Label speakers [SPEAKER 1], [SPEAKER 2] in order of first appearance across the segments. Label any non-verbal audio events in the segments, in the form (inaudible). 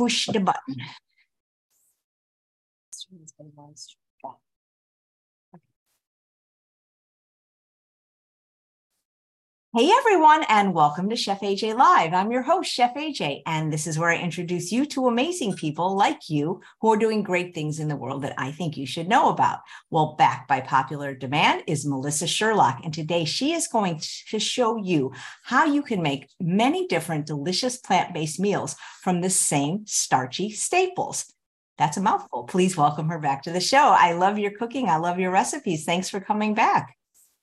[SPEAKER 1] push the button. Hey everyone, and welcome to Chef AJ Live. I'm your host, Chef AJ, and this is where I introduce you to amazing people like you who are doing great things in the world that I think you should know about. Well, backed by popular demand is Melissa Sherlock, and today she is going to show you how you can make many different delicious plant based meals from the same starchy staples. That's a mouthful. Please welcome her back to the show. I love your cooking, I love your recipes. Thanks for coming back.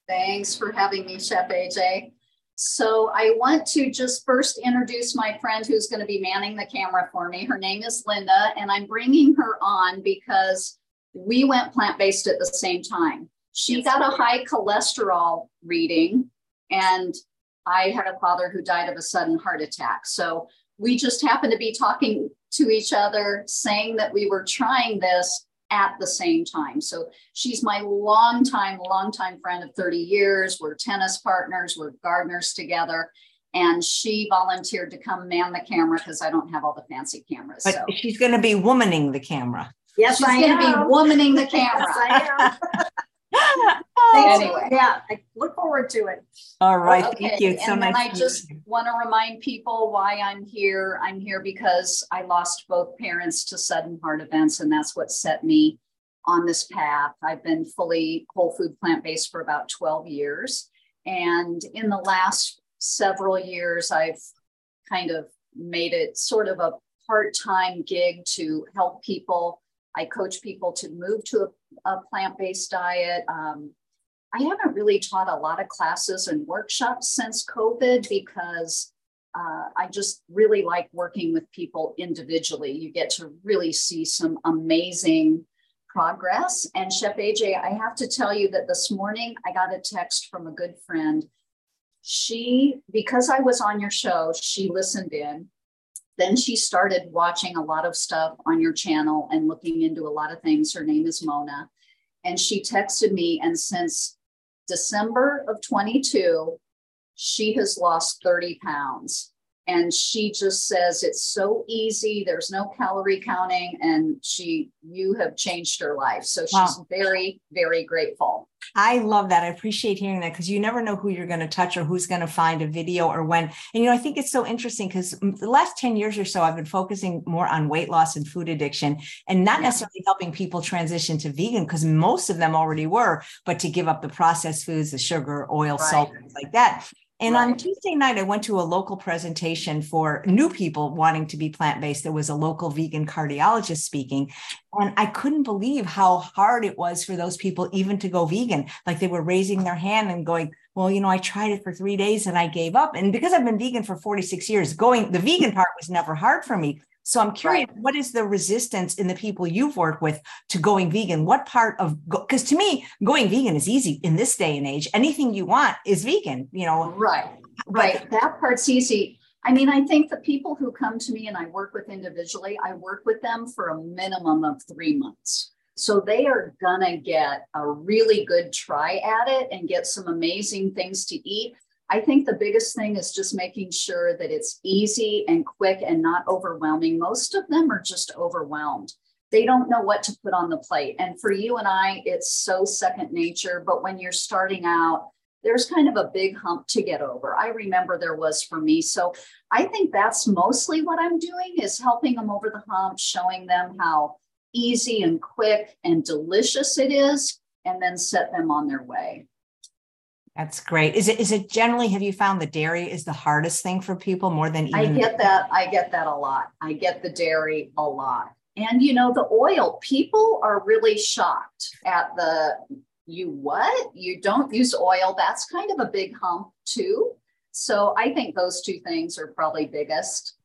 [SPEAKER 2] Thanks for having me, Chef AJ. So I want to just first introduce my friend who's going to be manning the camera for me. Her name is Linda, and I'm bringing her on because we went plant-based at the same time. She got a high cholesterol reading, and I had a father who died of a sudden heart attack. So we just happened to be talking to each other, saying that we were trying this at the same time. So she's my longtime, longtime friend of 30 years. We're tennis partners, we're gardeners together. And she volunteered to come man the camera because I don't have all the fancy cameras.
[SPEAKER 1] But so. she's going to be womaning the camera.
[SPEAKER 2] Yes, she's going to be womaning the (laughs) camera. yes, (laughs)
[SPEAKER 3] anyway. Yeah, I look forward to it.
[SPEAKER 1] All right. Okay. Thank you.
[SPEAKER 2] It's so and nice then I just want to remind people why I'm here. I'm here because I lost both parents to sudden heart events, and that's what set me on this path. I've been fully whole food plant based for about 12 years. And in the last several years, I've kind of made it sort of a part time gig to help people I coach people to move to a, a plant based diet. Um, I haven't really taught a lot of classes and workshops since COVID because uh, I just really like working with people individually. You get to really see some amazing progress. And Chef AJ, I have to tell you that this morning I got a text from a good friend. She, because I was on your show, she listened in then she started watching a lot of stuff on your channel and looking into a lot of things. Her name is Mona. And she texted me, and since December of 22, she has lost 30 pounds and she just says it's so easy. There's no calorie counting. And she you have changed her life. So she's wow. very very grateful.
[SPEAKER 1] I love that. I appreciate hearing that because you never know who you're going to touch or who's going to find a video or when. And you know i think it's so interesting because the last 10 years or so i've been focusing more on weight loss and food addiction and not yeah. necessarily helping people transition to vegan because most of them already were but to give up the processed foods the sugar oil right. salt things like that and right. on Tuesday night, I went to a local presentation for new people wanting to be plant based. There was a local vegan cardiologist speaking, and I couldn't believe how hard it was for those people even to go vegan. Like they were raising their hand and going, Well, you know, I tried it for three days and I gave up. And because I've been vegan for 46 years, going the vegan part was never hard for me. So I'm curious, right. what is the resistance in the people you've worked with to going vegan? What part of because to me, going vegan is easy in this day and age. Anything you want is vegan, you know.
[SPEAKER 2] Right. Right. But, that part's easy. I mean, I think the people who come to me and I work with individually, I work with them for a minimum of three months. So they are going to get a really good try at it and get some amazing things to eat. I think the biggest thing is just making sure that it's easy and quick and not overwhelming. Most of them are just overwhelmed. They don't know what to put on the plate. And for you and I, it's so second nature. But when you're starting out, there's kind of a big hump to get over. I remember there was for me. So I think that's mostly what I'm doing is helping them over the hump, showing them how easy and quick and delicious it is, and then set them on their way.
[SPEAKER 1] That's great. Is it is it generally have you found the dairy is the hardest thing for people more than even
[SPEAKER 2] I get that I get that a lot. I get the dairy a lot. And you know the oil people are really shocked at the you what? You don't use oil. That's kind of a big hump too. So I think those two things are probably biggest.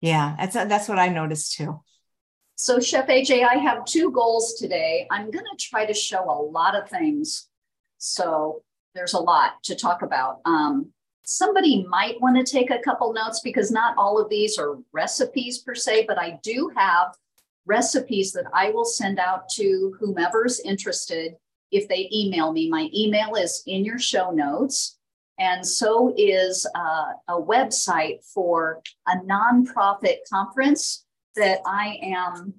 [SPEAKER 1] Yeah, that's that's what I noticed too.
[SPEAKER 2] So Chef AJ, I have two goals today. I'm going to try to show a lot of things. So there's a lot to talk about. Um, somebody might want to take a couple notes because not all of these are recipes per se, but I do have recipes that I will send out to whomever's interested if they email me. My email is in your show notes. And so is uh, a website for a nonprofit conference that I am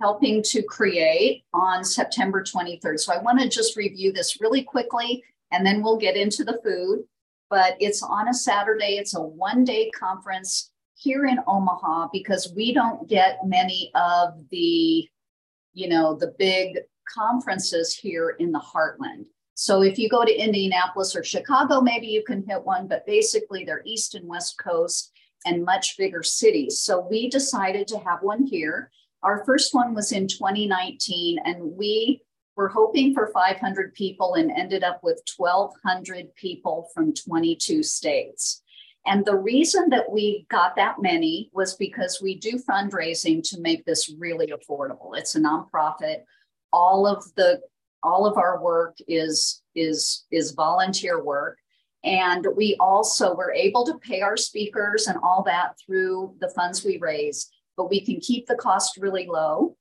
[SPEAKER 2] helping to create on September 23rd. So I want to just review this really quickly and then we'll get into the food. But it's on a Saturday, it's a one day conference here in Omaha because we don't get many of the, you know, the big conferences here in the heartland. So if you go to Indianapolis or Chicago, maybe you can hit one, but basically they're East and West Coast and much bigger cities. So we decided to have one here. Our first one was in 2019, and we were hoping for 500 people and ended up with 1,200 people from 22 states. And the reason that we got that many was because we do fundraising to make this really affordable. It's a nonprofit. All of the all of our work is is is volunteer work and we also were able to pay our speakers and all that through the funds we raise but we can keep the cost really low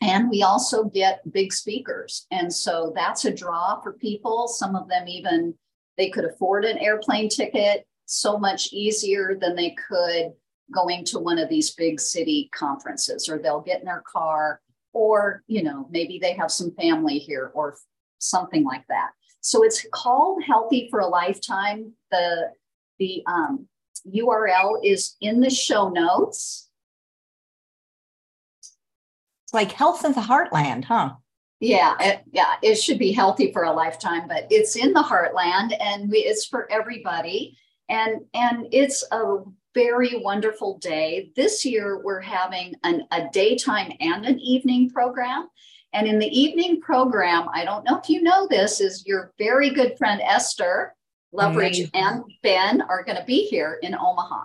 [SPEAKER 2] and we also get big speakers. And so that's a draw for people. Some of them even they could afford an airplane ticket so much easier than they could going to one of these big city conferences or they'll get in their car or you know maybe they have some family here or something like that. So it's called healthy for a lifetime. The the um, url is in the show notes
[SPEAKER 1] it's like health in the heartland huh
[SPEAKER 2] yeah it, yeah it should be healthy for a lifetime but it's in the heartland and we, it's for everybody and and it's a very wonderful day. This year, we're having an, a daytime and an evening program. And in the evening program, I don't know if you know this, is your very good friend Esther Loveridge mm-hmm. and Ben are going to be here in Omaha.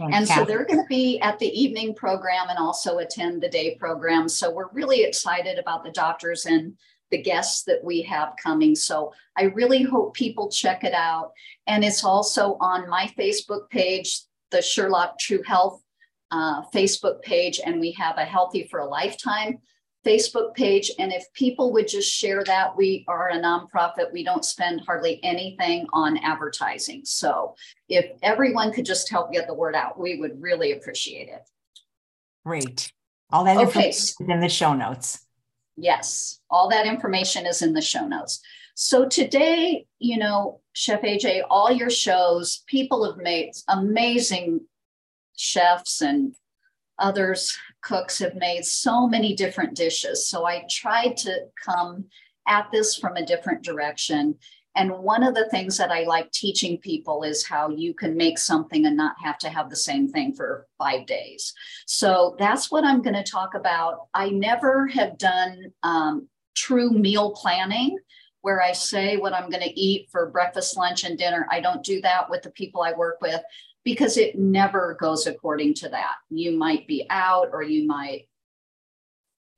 [SPEAKER 2] And so they're going to be at the evening program and also attend the day program. So we're really excited about the doctors and the guests that we have coming. So I really hope people check it out. And it's also on my Facebook page, the Sherlock True Health uh, Facebook page, and we have a Healthy for a Lifetime Facebook page. And if people would just share that, we are a nonprofit. We don't spend hardly anything on advertising. So if everyone could just help get the word out, we would really appreciate it.
[SPEAKER 1] Great. All that okay. information in the show notes.
[SPEAKER 2] Yes, all that information is in the show notes. So today, you know, Chef AJ, all your shows, people have made amazing chefs and others cooks have made so many different dishes. So I tried to come at this from a different direction and one of the things that I like teaching people is how you can make something and not have to have the same thing for five days. So that's what I'm going to talk about. I never have done um, true meal planning where I say what I'm going to eat for breakfast, lunch, and dinner. I don't do that with the people I work with because it never goes according to that. You might be out or you might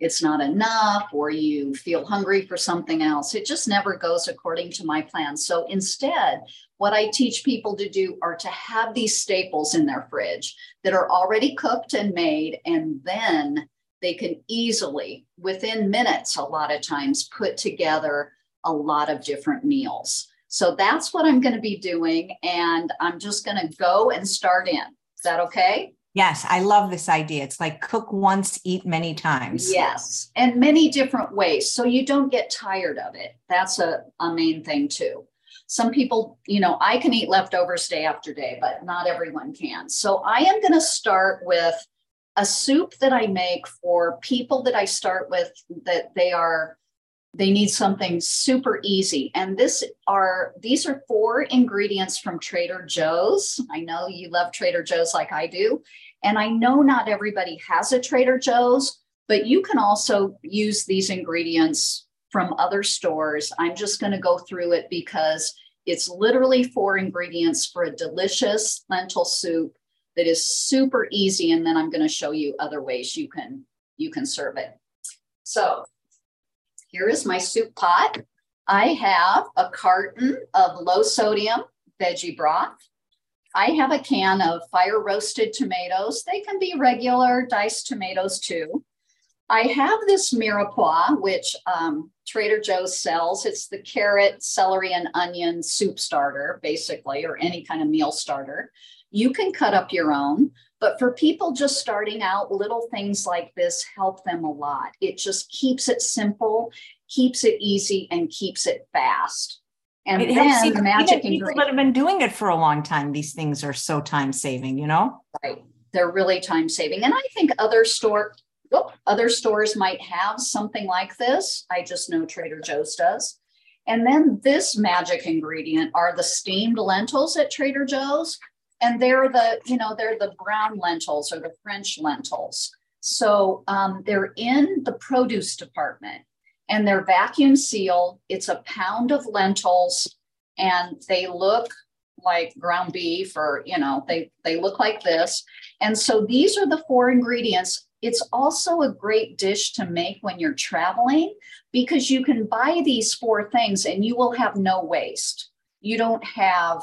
[SPEAKER 2] it's not enough or you feel hungry for something else. It just never goes according to my plan. So instead, what I teach people to do are to have these staples in their fridge that are already cooked and made, and then they can easily, within minutes, a lot of times, put together a lot of different meals. So that's what I'm going to be doing. And I'm just going to go and start in. Is that okay?
[SPEAKER 1] Yes, I love this idea. It's like cook once, eat many times.
[SPEAKER 2] Yes, and many different ways. So you don't get tired of it. That's a, a main thing too. Some people, you know, I can eat leftovers day after day, but not everyone can. So I am going to start with a soup that I make for people that I start with that they are they need something super easy. And this are these are four ingredients from trader joe's. I know you love trader joe's like i do. And i know not everybody has a trader joe's but you can also use these ingredients from other stores. I'm just going to go through it because it's literally four ingredients for a delicious lentil soup that is super easy. And then i'm going to show you other ways you can you can serve it. So here is my soup pot. I have a carton of low sodium veggie broth. I have a can of fire roasted tomatoes. They can be regular diced tomatoes too. I have this mirepoix, which um, Trader Joe's sells. It's the carrot, celery, and onion soup starter, basically, or any kind of meal starter. You can cut up your own. But for people just starting out, little things like this help them a lot. It just keeps it simple, keeps it easy, and keeps it fast. And
[SPEAKER 1] it
[SPEAKER 2] then the magic
[SPEAKER 1] people that have been doing it for a long time, these things are so time saving, you know?
[SPEAKER 2] Right. They're really time saving. And I think other store oh, other stores might have something like this. I just know Trader Joe's does. And then this magic ingredient are the steamed lentils at Trader Joe's and they're the you know they're the brown lentils or the french lentils. So um, they're in the produce department and they're vacuum sealed. It's a pound of lentils and they look like ground beef or you know they they look like this. And so these are the four ingredients. It's also a great dish to make when you're traveling because you can buy these four things and you will have no waste. You don't have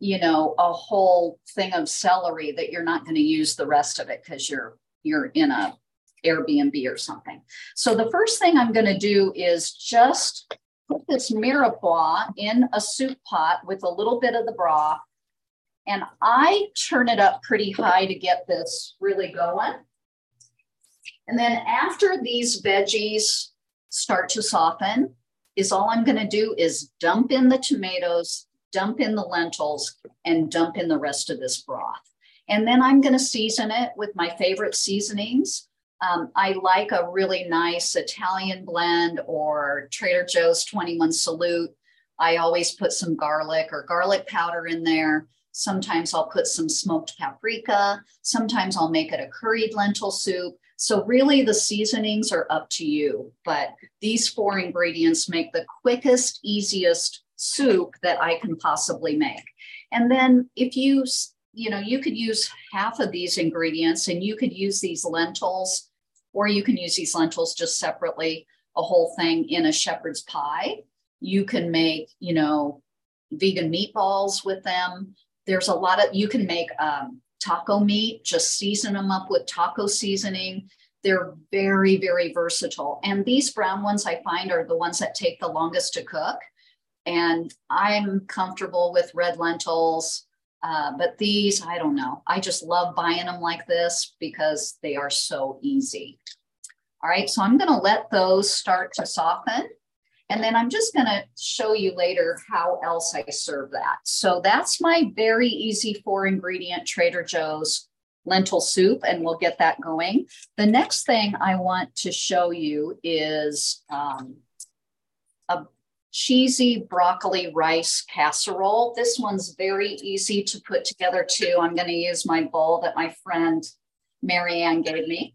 [SPEAKER 2] you know a whole thing of celery that you're not going to use the rest of it because you're you're in a airbnb or something. So the first thing i'm going to do is just put this mirepoix in a soup pot with a little bit of the broth and i turn it up pretty high to get this really going. And then after these veggies start to soften is all i'm going to do is dump in the tomatoes dump in the lentils, and dump in the rest of this broth. And then I'm going to season it with my favorite seasonings. Um, I like a really nice Italian blend or Trader Joe's 21 Salute. I always put some garlic or garlic powder in there. Sometimes I'll put some smoked paprika. Sometimes I'll make it a curried lentil soup. So, really, the seasonings are up to you. But these four ingredients make the quickest, easiest soup that I can possibly make. And then if you, you know, you could use half of these ingredients and you could use these lentils, or you can use these lentils just separately, a whole thing in a shepherd's pie. You can make, you know, vegan meatballs with them. There's a lot of, you can make um, taco meat, just season them up with taco seasoning. They're very, very versatile. And these brown ones I find are the ones that take the longest to cook. And I'm comfortable with red lentils. Uh, but these, I don't know. I just love buying them like this because they are so easy. All right, so I'm going to let those start to soften. And then I'm just going to show you later how else I serve that. So that's my very easy four ingredient Trader Joe's lentil soup, and we'll get that going. The next thing I want to show you is um, cheesy broccoli rice casserole. This one's very easy to put together too. I'm going to use my bowl that my friend Marianne gave me.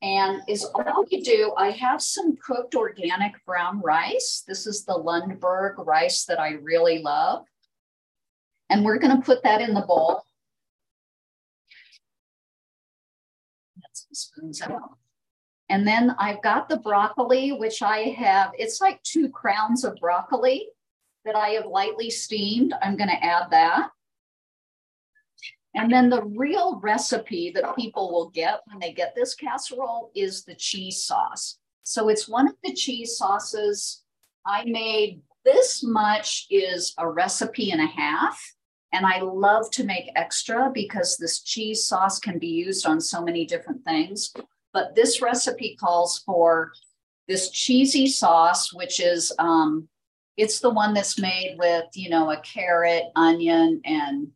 [SPEAKER 2] And is all you do, I have some cooked organic brown rice. This is the Lundberg rice that I really love. And we're going to put that in the bowl. Some spoons out. And then I've got the broccoli, which I have, it's like two crowns of broccoli that I have lightly steamed. I'm going to add that. And then the real recipe that people will get when they get this casserole is the cheese sauce. So it's one of the cheese sauces I made. This much is a recipe and a half. And I love to make extra because this cheese sauce can be used on so many different things. But this recipe calls for this cheesy sauce, which is um, it's the one that's made with you know a carrot, onion, and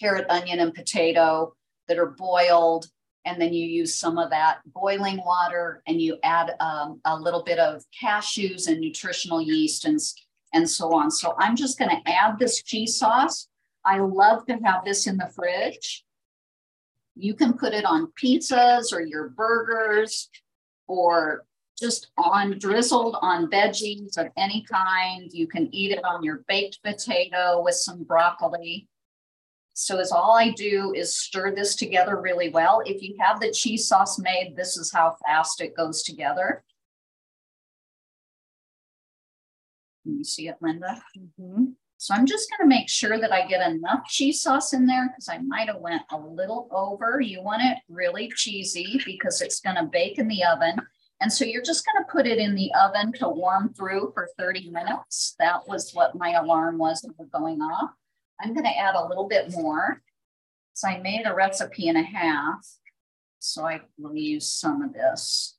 [SPEAKER 2] carrot, onion, and potato that are boiled, and then you use some of that boiling water, and you add um, a little bit of cashews and nutritional yeast and and so on. So I'm just going to add this cheese sauce. I love to have this in the fridge you can put it on pizzas or your burgers or just on drizzled on veggies of any kind. You can eat it on your baked potato with some broccoli. So as all I do is stir this together really well. If you have the cheese sauce made, this is how fast it goes together. Can you see it, Linda? Mm -hmm. So I'm just going to make sure that I get enough cheese sauce in there because I might have went a little over. You want it really cheesy because it's going to bake in the oven. And so you're just going to put it in the oven to warm through for 30 minutes. That was what my alarm was going off. I'm going to add a little bit more. So I made a recipe and a half. So I will use some of this.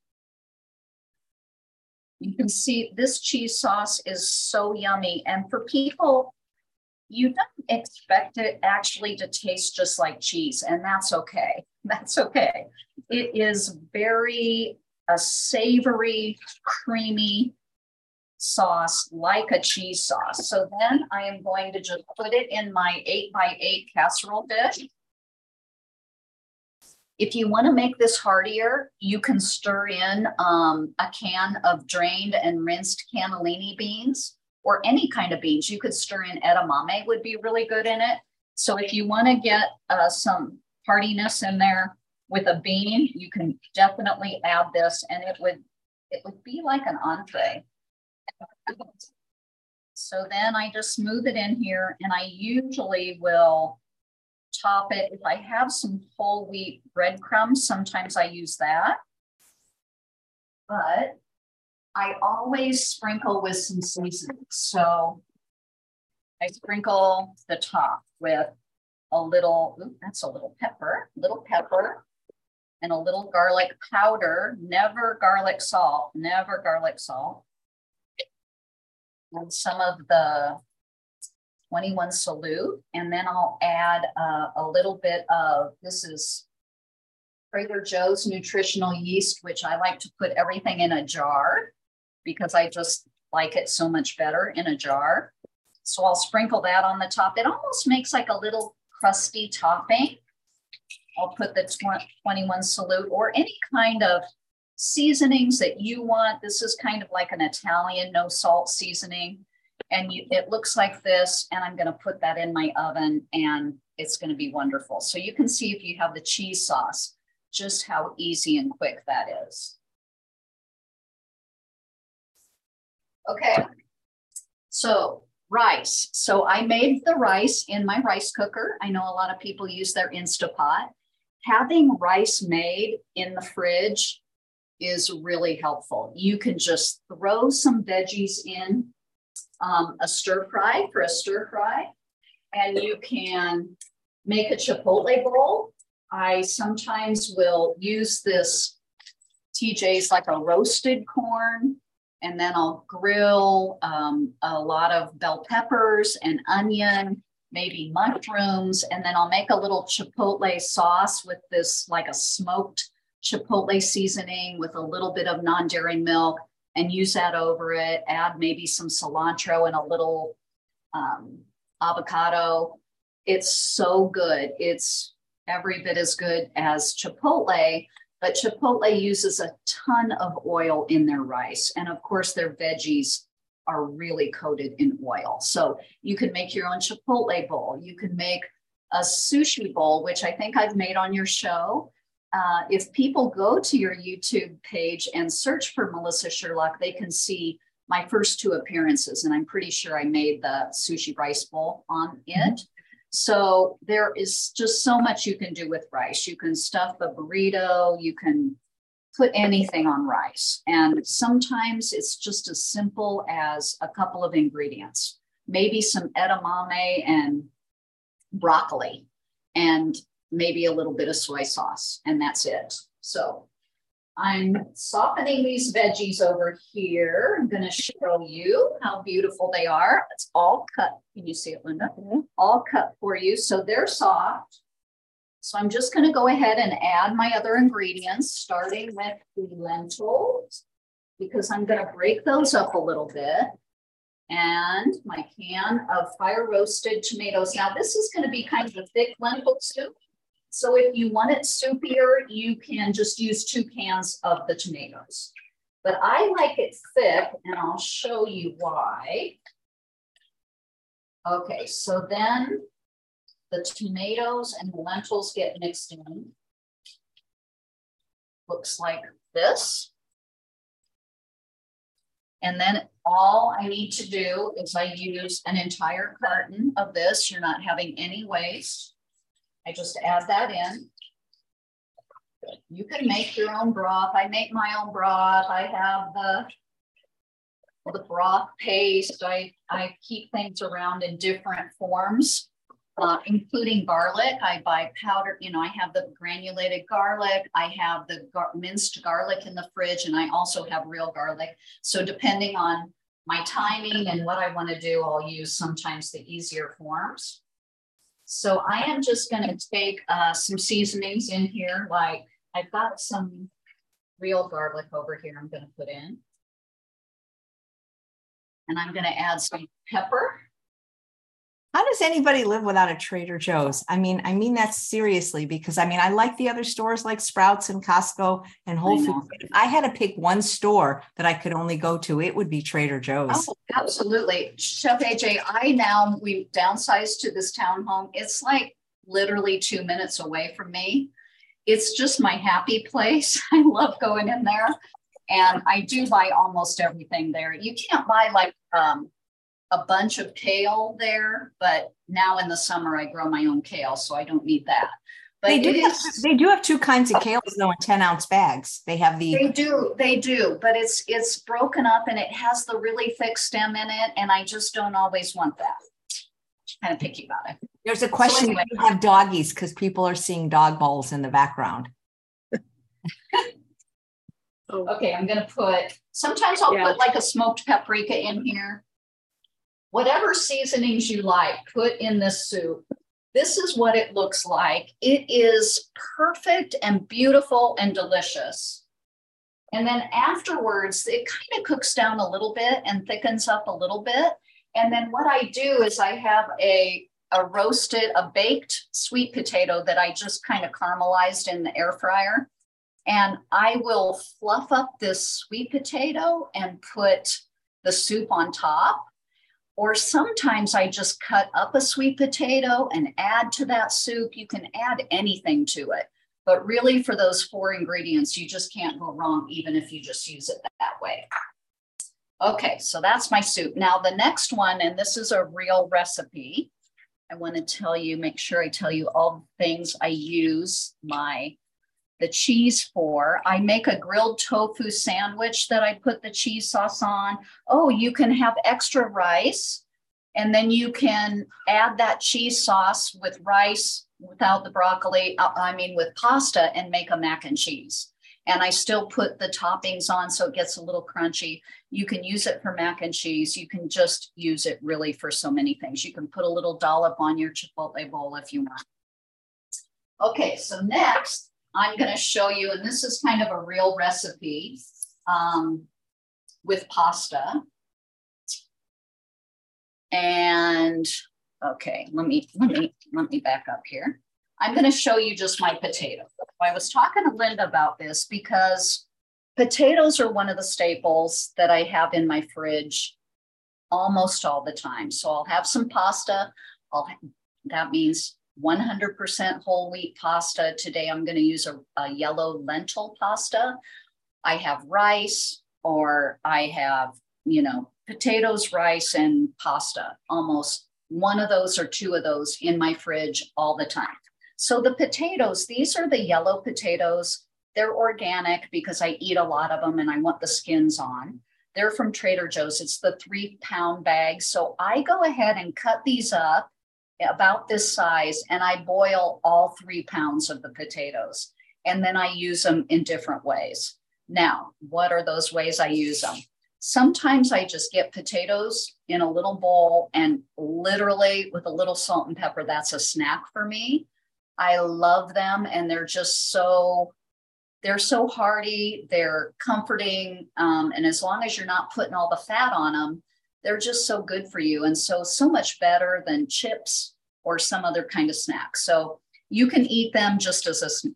[SPEAKER 2] You can see this cheese sauce is so yummy. And for people, you don't expect it actually to taste just like cheese, and that's okay. (laughs) That's okay. It is very a savory, creamy sauce like a cheese sauce. So then I am going to just put it in my eight by eight casserole dish. If you want to make this heartier, you can stir in um, a can of drained and rinsed cannellini beans or any kind of beans. You could stir in edamame would be really good in it. So if you want to get uh, some heartiness in there with a bean, you can definitely add this and it would it would be like an entree. So then I just smooth it in here and I usually will top it. If I have some whole wheat breadcrumbs, sometimes I use that. But I always sprinkle with some seasoning. So I sprinkle the top with a little, ooh, that's a little pepper, little pepper, and a little garlic powder, never garlic salt, never garlic salt. And some of the 21 Salute, and then I'll add uh, a little bit of, this is Trader Joe's nutritional yeast, which I like to put everything in a jar because I just like it so much better in a jar. So I'll sprinkle that on the top. It almost makes like a little crusty topping. I'll put the 21 Salute or any kind of seasonings that you want. This is kind of like an Italian no salt seasoning and you, it looks like this and I'm going to put that in my oven and it's going to be wonderful. So you can see if you have the cheese sauce, just how easy and quick that is. Okay, so rice. So I made the rice in my rice cooker. I know a lot of people use their Instapot. Having rice made in the fridge is really helpful. You can just throw some veggies in um, a stir fry for a stir fry. And you can make a chipotle bowl. I sometimes will use this TJ's like a roasted corn, and then I'll grill um, a lot of bell peppers and onion, maybe mushrooms, and then I'll make a little chipotle sauce with this like a smoked chipotle seasoning with a little bit of non dairy milk and use that over it. Add maybe some cilantro and a little um, avocado. It's so good. It's every bit as good as Chipotle, but Chipotle uses a ton of oil in their rice. And of course, their veggies are really coated in oil. So you can make your own Chipotle bowl. You can make a sushi bowl, which I think I've made on your show. Uh, if people go to your YouTube page and search for Melissa Sherlock, they can see my first two appearances. And I'm pretty sure I made the sushi rice bowl on it. So there is just so much you can do with rice. You can stuff a burrito, you can put anything on rice. And sometimes it's just as simple as a couple of ingredients, maybe some edamame and broccoli. And maybe a little bit of soy sauce, and that's it. So I'm softening these veggies over here. I'm going to show you how beautiful they are. It's all cut. Can you see it, Linda? Mm-hmm. All cut for you. So they're soft. So I'm just going to go ahead and add my other ingredients, starting with the lentils, because I'm going to break those up a little bit. And my can of fire roasted tomatoes. Now, this is going to be kind of a thick lentil soup. So if you want it soupier, you can just use two cans of the tomatoes. But I like it thick, and I'll show you why. Okay, so then the tomatoes and the lentils get mixed in. Looks like this. And then all I need to do is I use an entire carton of this. You're not having any waste. I just add that in. You can make your own broth. I make my own broth. I have the the broth paste. I, I keep things around in different forms uh, including garlic. I buy powder, you know, I have the granulated garlic, I have the gar- minced garlic in the fridge, and I also have real garlic. So, depending on my timing and what I want to do, I'll use sometimes the easier forms. So, I am just going to take uh, some seasonings in here, like I've got some real garlic over here, I'm going to put in. And I'm going to add some pepper.
[SPEAKER 1] How does anybody live without a Trader Joe's? I mean, I mean that seriously because I mean, I like the other stores like Sprouts and Costco and Whole Foods. If I had to pick one store that I could only go to, it would be Trader Joe's.
[SPEAKER 2] Oh, absolutely. Chef AJ, I now we've downsized to this townhome. It's like literally two minutes away from me. It's just my happy place. (laughs) I love going in there. And I do buy almost everything there. You can't buy like um, a bunch of kale there, but now in the summer I grow my own kale, so I don't need that. But
[SPEAKER 1] they do, have, they do have two kinds of kales though in 10 ounce bags. They have the
[SPEAKER 2] They do, they do, but it's it's broken up and it has the really thick stem in it, and I just don't always want that. Kind of picky about it.
[SPEAKER 1] There's a question so anyway. you have doggies because people are seeing dog balls in the background. (laughs)
[SPEAKER 2] oh. Okay, I'm gonna put sometimes I'll yeah. put like a smoked paprika in here whatever seasonings you like, put in this soup. This is what it looks like. It is perfect and beautiful and delicious. And then afterwards, it kind of cooks down a little bit and thickens up a little bit. And then what I do is I have a, a roasted, a baked sweet potato that I just kind of caramelized in the air fryer. And I will fluff up this sweet potato and put the soup on top. Or sometimes I just cut up a sweet potato and add to that soup. You can add anything to it. But really, for those four ingredients, you just can't go wrong, even if you just use it that way. Okay, so that's my soup. Now, the next one, and this is a real recipe. I want to tell you, make sure I tell you all the things I use my the cheese for. I make a grilled tofu sandwich that I put the cheese sauce on. Oh, you can have extra rice and then you can add that cheese sauce with rice without the broccoli, uh, I mean, with pasta and make a mac and cheese. And I still put the toppings on so it gets a little crunchy. You can use it for mac and cheese. You can just use it really for so many things. You can put a little dollop on your Chipotle bowl if you want. Okay, so next I'm going to show you, and this is kind of a real recipe um, with pasta. And okay, let me let me let me back up here. I'm going to show you just my potato. I was talking to Linda about this because potatoes are one of the staples that I have in my fridge almost all the time. So I'll have some pasta. I'll that means 100% whole wheat pasta. Today I'm going to use a, a, yellow lentil pasta. I have rice or I have, you know, potatoes, rice, and pasta. Almost one of those or two of those in my fridge all the time. So the potatoes, these are the yellow potatoes. They're organic because I eat a lot of them and I want the skins on. They're from Trader Joe's. It's the three pound bag. So I go ahead and cut these up about this size and I boil all three pounds of the potatoes. And then I use them in different ways. Now, what are those ways I use them? Sometimes I just get potatoes in a little bowl and literally with a little salt and pepper, that's a snack for me. I love them and they're just so they're so hearty, they're comforting, um, and as long as you're not putting all the fat on them, they're just so good for you and so so much better than chips or some other kind of snack. So you can eat them just as a snack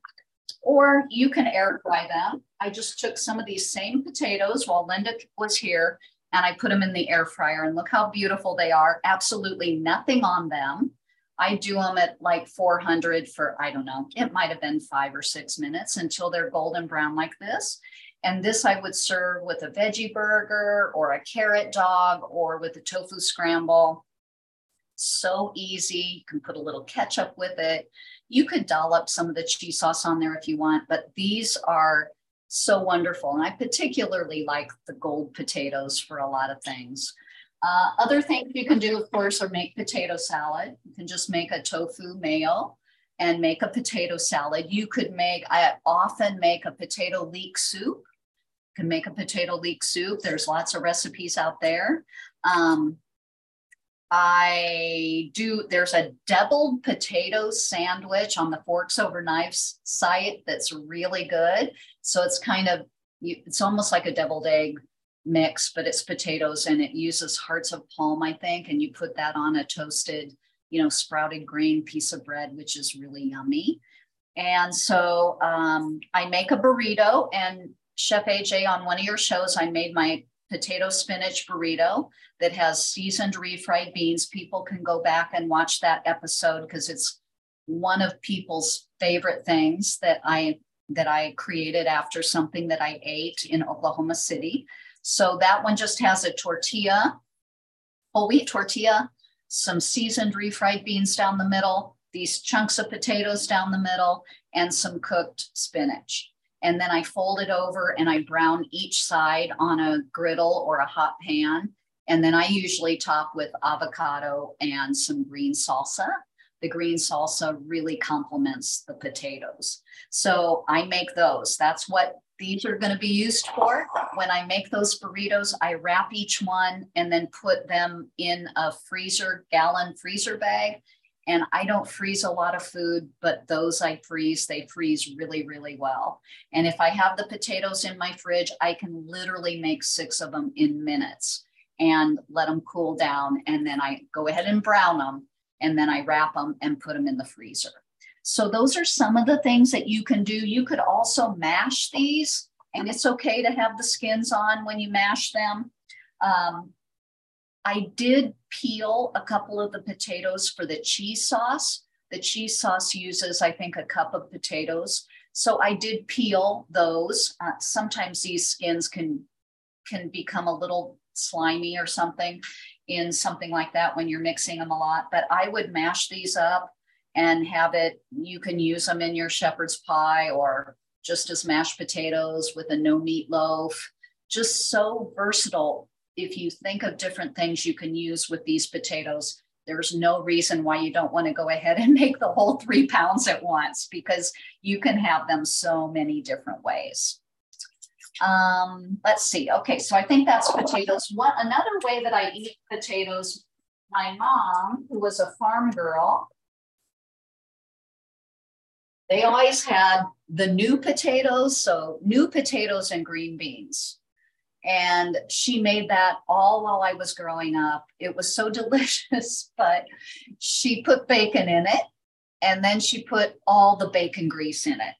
[SPEAKER 2] or you can air fry them. I just took some of these same potatoes while linda was here and i put them in the air fryer and look how beautiful they are. Absolutely nothing on them. I do them at like 400 for i don't know it might have been five or six minutes until they're golden brown like this. And this I would serve with a veggie burger or a carrot dog or with a tofu scramble. So easy. You can put a little ketchup with it. You could dollop some of the cheese sauce on there if you want, but these are so wonderful. And I particularly like the gold potatoes for a lot of things. Uh, other things you can do, of course, are make potato salad. You can just make a tofu mayo and make a potato salad. You could make, I often make a potato leek soup. You can make a potato leek soup. There's lots of recipes out there. Um, I do, there's a deviled potato sandwich on the Forks Over Knives site that's really good. So it's kind of, it's almost like a deviled egg mix, but it's potatoes and it uses hearts of palm, I think. And you put that on a toasted, you know, sprouted grain piece of bread, which is really yummy. And so um, I make a burrito, and Chef AJ, on one of your shows, I made my potato spinach burrito that has seasoned refried beans. People can go back and watch that episode because it's one of people's favorite things that I that I created after something that I ate in Oklahoma City. So that one just has a tortilla, whole wheat tortilla, some seasoned refried beans down the middle, these chunks of potatoes down the middle, and some cooked spinach. And then I fold it over and I brown each side on a griddle or a hot pan. And then I usually top with avocado and some green salsa. The green salsa really complements the potatoes. So I make those. That's what these are going to be used for. When I make those burritos, I wrap each one and then put them in a freezer, gallon freezer bag. And I don't freeze a lot of food, but those I freeze, they freeze really, really well. And if I have the potatoes in my fridge, I can literally make six of them in minutes and let them cool down. And then I go ahead and brown them. And then I wrap them and put them in the freezer. So those are some of the things that you can do. You could also mash these, and it's okay to have the skins on when you mash them. Um, I did peel a couple of the potatoes for the cheese sauce. The cheese sauce uses, I think, a cup of potatoes. So I did peel those. Uh, sometimes these skins can can become a little slimy or something in something like that when you're mixing them a lot. But I would mash these up and have it, you can use them in your shepherd's pie or just as mashed potatoes with a no meat loaf. Just so versatile. If you think of different things you can use with these potatoes, there's no reason why you don't want to go ahead and (laughs) make the whole three pounds at once because you can have them so many different ways. Um, let's see. Okay, so I think that's potatoes. One another way that I eat potatoes. My mom, who was a farm girl, they always had the new potatoes, so new potatoes and green beans. And she made that all while I was growing up. It was so (laughs) delicious, but she put bacon in it and then she put all the bacon grease in it.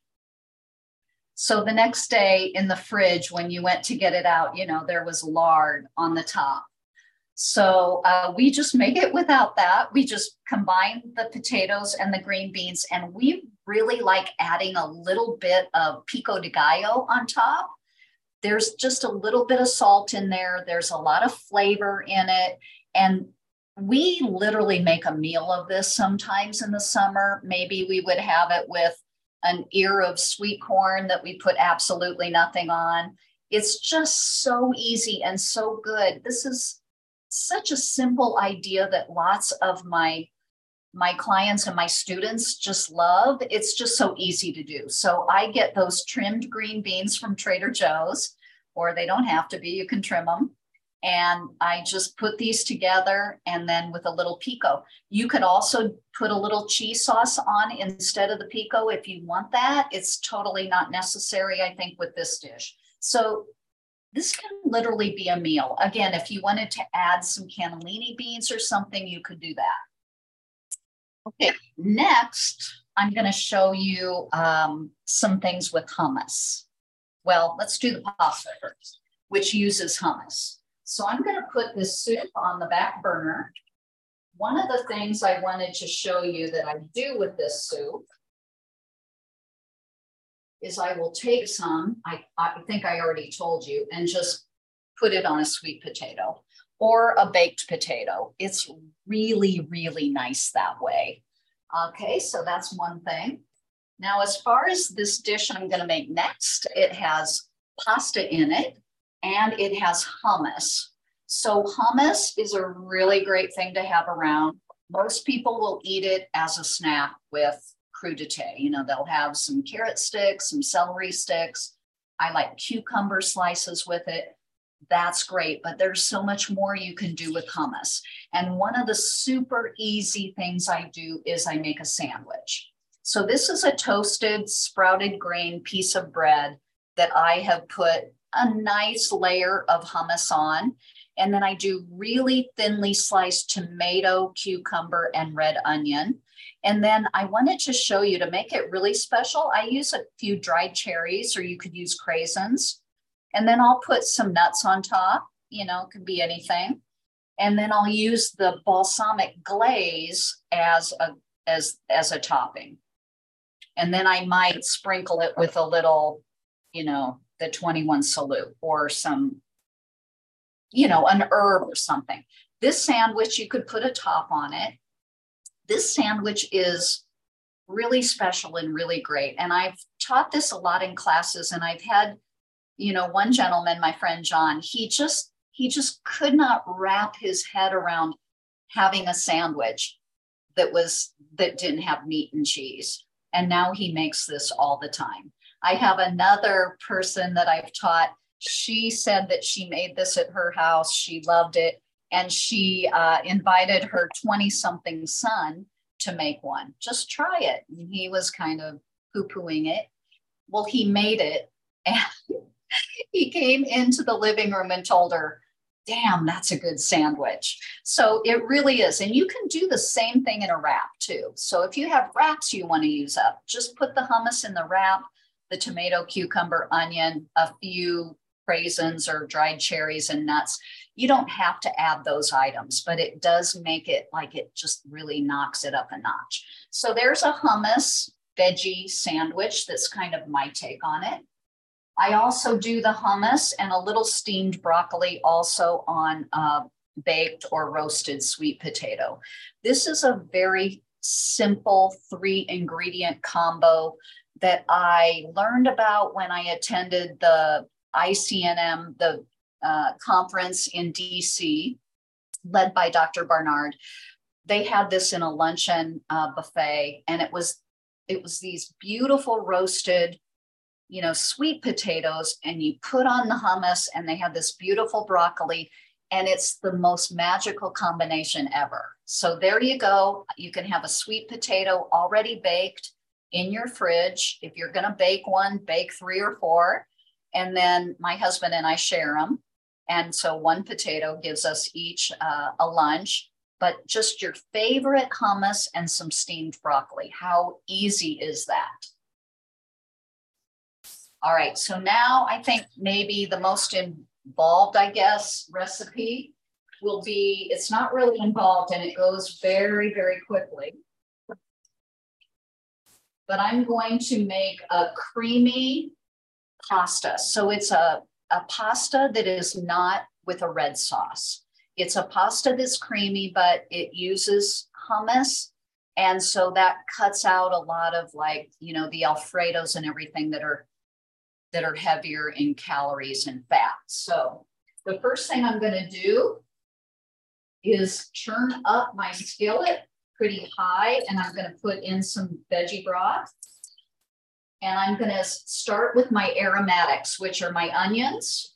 [SPEAKER 2] So the next day in the fridge, when you went to get it out, you know, there was lard on the top. So uh, we just make it without that. We just combine the potatoes and the green beans, and we really like adding a little bit of pico de gallo on top. There's just a little bit of salt in there. There's a lot of flavor in it. And we literally make a meal of this sometimes in the summer. Maybe we would have it with an ear of sweet corn that we put absolutely nothing on. It's just so easy and so good. This is such a simple idea that lots of my my clients and my students just love. It's just so easy to do. So I get those trimmed green beans from Trader Joe's, or they don't have to be, you can trim them. And I just put these together and then with a little pico. You could also put a little cheese sauce on instead of the pico if you want that. It's totally not necessary, I think, with this dish. So this can literally be a meal. Again, if you wanted to add some cannellini beans or something, you could do that. Okay, next, I'm going to show you um, some things with hummus. Well, let's do the pasta first, which uses hummus. So I'm going to put this soup on the back burner. One of the things I wanted to show you that I do with this soup is I will take some, I, I think I already told you, and just put it on a sweet potato or a baked potato. It's really, really nice that way. Okay, so that's one thing. Now, as far as this dish I'm going to make next, it has pasta in it and it has hummus. So hummus is a really great thing to have around. Most people will eat it as a snack with crudité. You know, they'll have some carrot sticks, some celery sticks. I like cucumber slices with it. That's great, but there's so much more you can do with hummus. And one of the super easy things I do is I make a sandwich. So this is a toasted sprouted grain piece of bread that I have put a nice layer of hummus on. And then I do really thinly sliced tomato, cucumber, and red onion. And then I wanted to show you to make it really special. I use a few dried cherries, or you could use craisins. And then I'll put some nuts on top, you know, it could be anything. And then I'll use the balsamic glaze as a as as a topping. And then I might sprinkle it with a little, you know, the 21 salute or some you know, an herb or something. This sandwich, you could put a top on it. This sandwich is really special and really great. And I've taught this a lot in classes, and I've had, you know, one gentleman, my friend John, he just he just could not wrap his head around having a sandwich that was that didn't have meat and cheese. And now he makes this all the time. I have another person that I've taught she said that she made this at her house. She loved it. And she uh, invited her 20 something son to make one. Just try it. And he was kind of poo pooing it. Well, he made it. (laughs) And (laughs) he came into the living room and told her, Damn, that's a good sandwich. So it really is. And you can do the same thing in a wrap too. So if you have wraps you want to use up, just put the hummus in the wrap, the tomato, cucumber, onion, a few raisins or dried cherries and nuts. You don't have to add those items, but it does make it like it just really knocks it up a notch. So there's a hummus veggie sandwich that's kind of my take on it. I also do the hummus and a little steamed broccoli also on uh, baked or roasted sweet potato. This is a very simple three ingredient combo that I learned about when I attended the ICNM, the uh, conference in DC, led by Dr. Barnard. They had this in a luncheon uh, buffet, and it was it was these beautiful roasted, you know, sweet potatoes, and you put on the hummus, and they have this beautiful broccoli, and it's the most magical combination ever. So there you go. You can have a sweet potato already baked in your fridge. If you're going to bake one, bake three or four and then my husband and I share them. And so one potato gives us each uh, a lunch, but just your favorite hummus and some steamed broccoli. How easy is that? All right, so now I think maybe the most involved, I guess, recipe will be, it's not really involved and it goes very, very quickly. But I'm going to make a creamy pasta. So it's a, a pasta that is not with a red sauce. It's a pasta that's creamy, but it uses hummus. And so that cuts out a lot of like, you know, the Alfredos and everything that are that are heavier in calories and fat. So the first thing I'm going to do is turn up my skillet pretty high and I'm going to put in some veggie broth. And I'm going to start with my aromatics, which are my onions.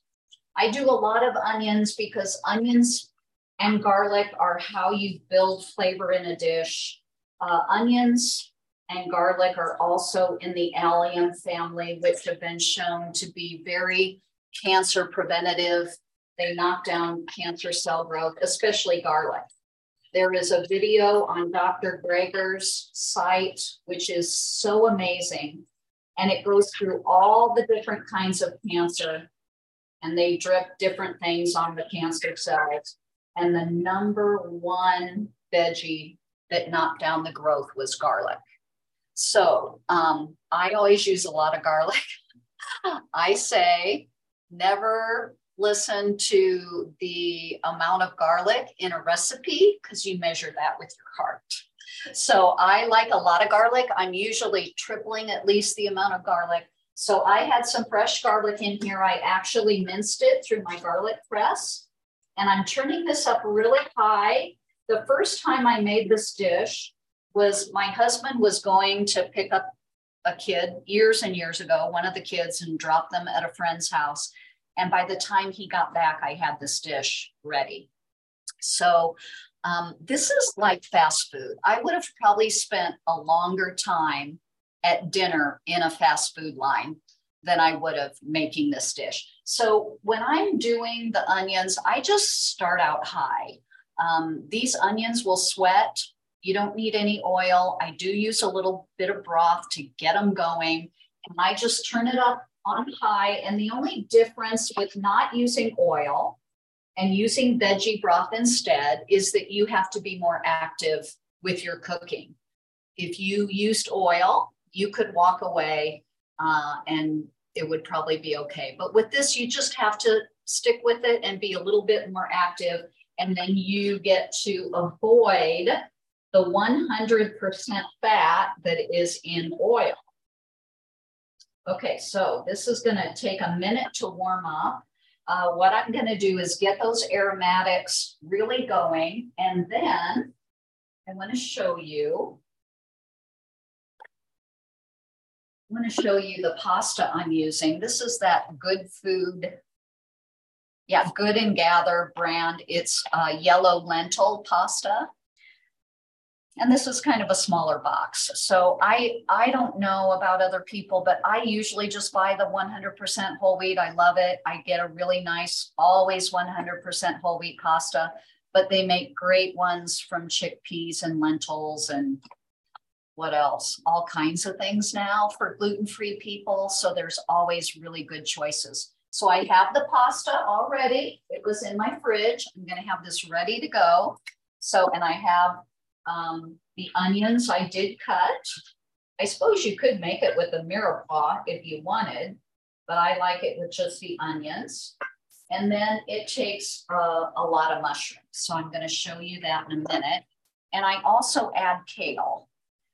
[SPEAKER 2] I do a lot of onions because onions and garlic are how you build flavor in a dish. Uh, onions and garlic are also in the allium family, which have been shown to be very cancer preventative. They knock down cancer cell growth, especially garlic. There is a video on Dr. Greger's site, which is so amazing and it goes through all the different kinds of cancer and they drip different things on the cancer cells. And the number one veggie that knocked down the growth was garlic. So um, I always use a lot of garlic. (laughs) I say never listen to the amount of garlic in a recipe because you measure that with your heart. So I like a lot of garlic. I'm usually tripling at least the amount of garlic. So I had some fresh garlic in here. I actually minced it through my garlic press. And I'm turning this up really high. The first time I made this dish was my husband was going to pick up a kid years and years ago, one of the kids, and drop them at a friend's house. And by the time he got back, I had this dish ready. So um, this is like fast food. I would have probably spent a longer time at dinner in a fast food line than I would have making this dish. So when I'm doing the onions, I just start out high. Um, these onions will sweat. You don't need any oil. I do use a little bit of broth to get them going. And I just turn it up on high. And the only difference with not using oil and using veggie broth instead is that you have to be more active with your cooking. If you used oil, you could walk away uh, and it would probably be okay. But with this, you just have to stick with it and be a little bit more active. And then you get to avoid the 100% fat that is in oil. Okay, so this is gonna take a minute to warm up. Uh, what I'm gonna do is get those aromatics really going. And then I wanna show you I'm going to show you the pasta I'm using. This is that Good Food, yeah, Good and Gather brand. It's a yellow lentil pasta. And this is kind of a smaller box. So I, I don't know about other people, but I usually just buy the 100% whole wheat. I love it. I get a really nice, always 100% whole wheat pasta, but they make great ones from chickpeas and lentils and what else? All kinds of things now for gluten free people. So there's always really good choices. So I have the pasta already. It was in my fridge. I'm going to have this ready to go. So, and I have um, the onions I did cut. I suppose you could make it with a mirepoix if you wanted, but I like it with just the onions. And then it takes uh, a lot of mushrooms. So I'm going to show you that in a minute. And I also add kale.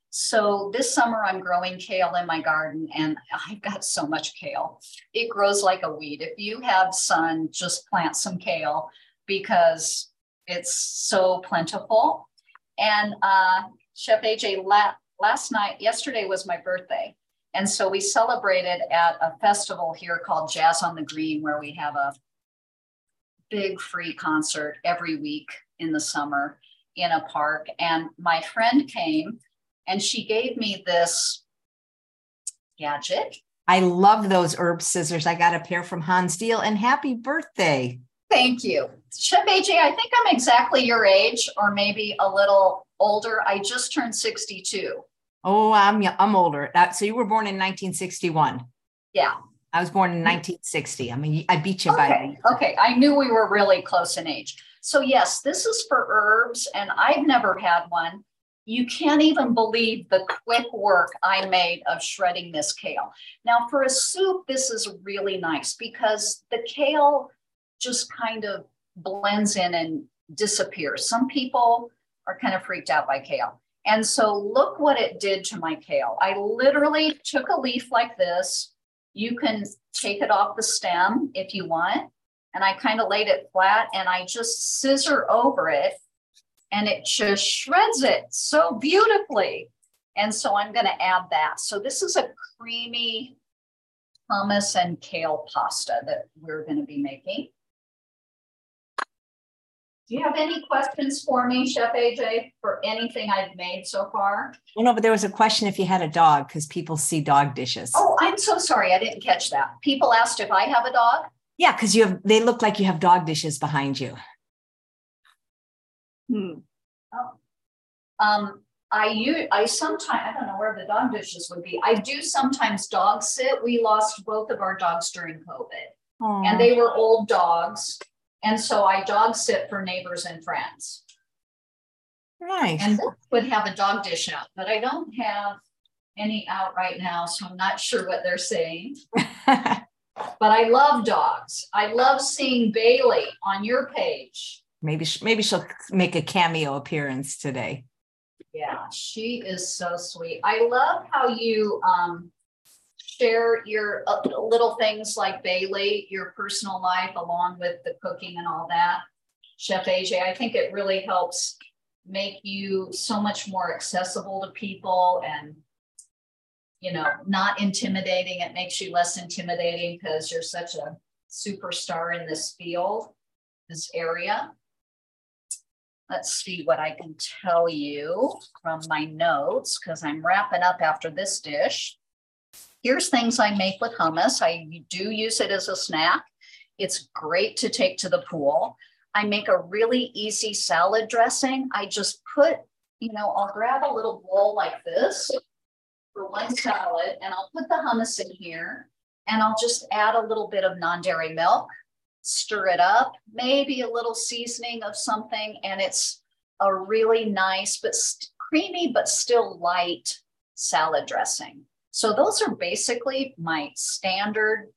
[SPEAKER 2] So this summer I'm growing kale in my garden and I've got so much kale. It grows like a weed. If you have sun, just plant some kale because it's so plentiful. And uh, Chef AJ, la- last night, yesterday was my birthday. And so we celebrated at a festival here called Jazz on the Green, where we have a big free concert every week in the summer in a park. And my friend came and she gave me this gadget.
[SPEAKER 1] I love those herb scissors. I got a pair from Hans Diehl and happy birthday.
[SPEAKER 2] Thank you. Chef AJ, I think I'm exactly your age or maybe a little older. I just turned 62.
[SPEAKER 1] Oh, I'm I'm older. Uh, so you were born in 1961.
[SPEAKER 2] Yeah.
[SPEAKER 1] I was born in 1960. I mean, I beat you
[SPEAKER 2] okay. by. Okay. I knew we were really close in age. So yes, this is for herbs and I've never had one you can't even believe the quick work I made of shredding this kale. Now, for a soup, this is really nice because the kale just kind of blends in and disappears. Some people are kind of freaked out by kale. And so, look what it did to my kale. I literally took a leaf like this. You can take it off the stem if you want. And I kind of laid it flat and I just scissor over it and it just shreds it so beautifully. And so I'm going to add that. So this is a creamy hummus and kale pasta that we're going to be making. Do you have any questions for me, Chef AJ, for anything I've made so far?
[SPEAKER 1] Well, no, but there was a question if you had a dog because people see dog dishes.
[SPEAKER 2] Oh, I'm so sorry. I didn't catch that. People asked if I have a dog.
[SPEAKER 1] Yeah, because you have they look like you have dog dishes behind you.
[SPEAKER 2] Hmm. Oh. Um, I use, I sometimes, I don't know where the dog dishes would be. I do sometimes dog sit. We lost both of our dogs during COVID Aww. and they were old dogs. And so I dog sit for neighbors and friends.
[SPEAKER 1] Nice.
[SPEAKER 2] And would have a dog dish out, but I don't have any out right now. So I'm not sure what they're saying. (laughs) but I love dogs. I love seeing Bailey on your page
[SPEAKER 1] Maybe maybe she'll make a cameo appearance today.
[SPEAKER 2] Yeah, she is so sweet. I love how you um, share your uh, little things like Bailey, your personal life, along with the cooking and all that. Chef AJ. I think it really helps make you so much more accessible to people and you know, not intimidating. It makes you less intimidating because you're such a superstar in this field, this area. Let's see what I can tell you from my notes because I'm wrapping up after this dish. Here's things I make with hummus. I do use it as a snack. It's great to take to the pool. I make a really easy salad dressing. I just put, you know, I'll grab a little bowl like this for one salad and I'll put the hummus in here and I'll just add a little bit of non-dairy milk, stir it up, maybe a little seasoning of something, and it's a really nice but creamy but still light salad dressing. So those are basically my standard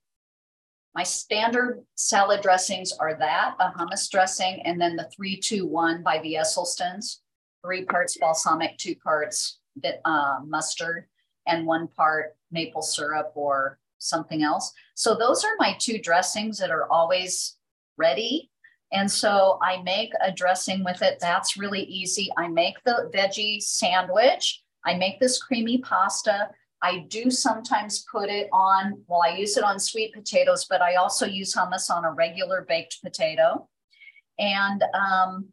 [SPEAKER 2] my standard salad dressings are that a hummus dressing and then the 321 by the Esselstyns, three parts balsamic, two parts bit, uh, mustard, and one part maple syrup or something else. So those are my two dressings that are always ready. And so I make a dressing with it. That's really easy. I make the veggie sandwich. I make this creamy pasta. I do sometimes put it on, well, I use it on sweet potatoes, but I also use hummus on a regular baked potato. And um,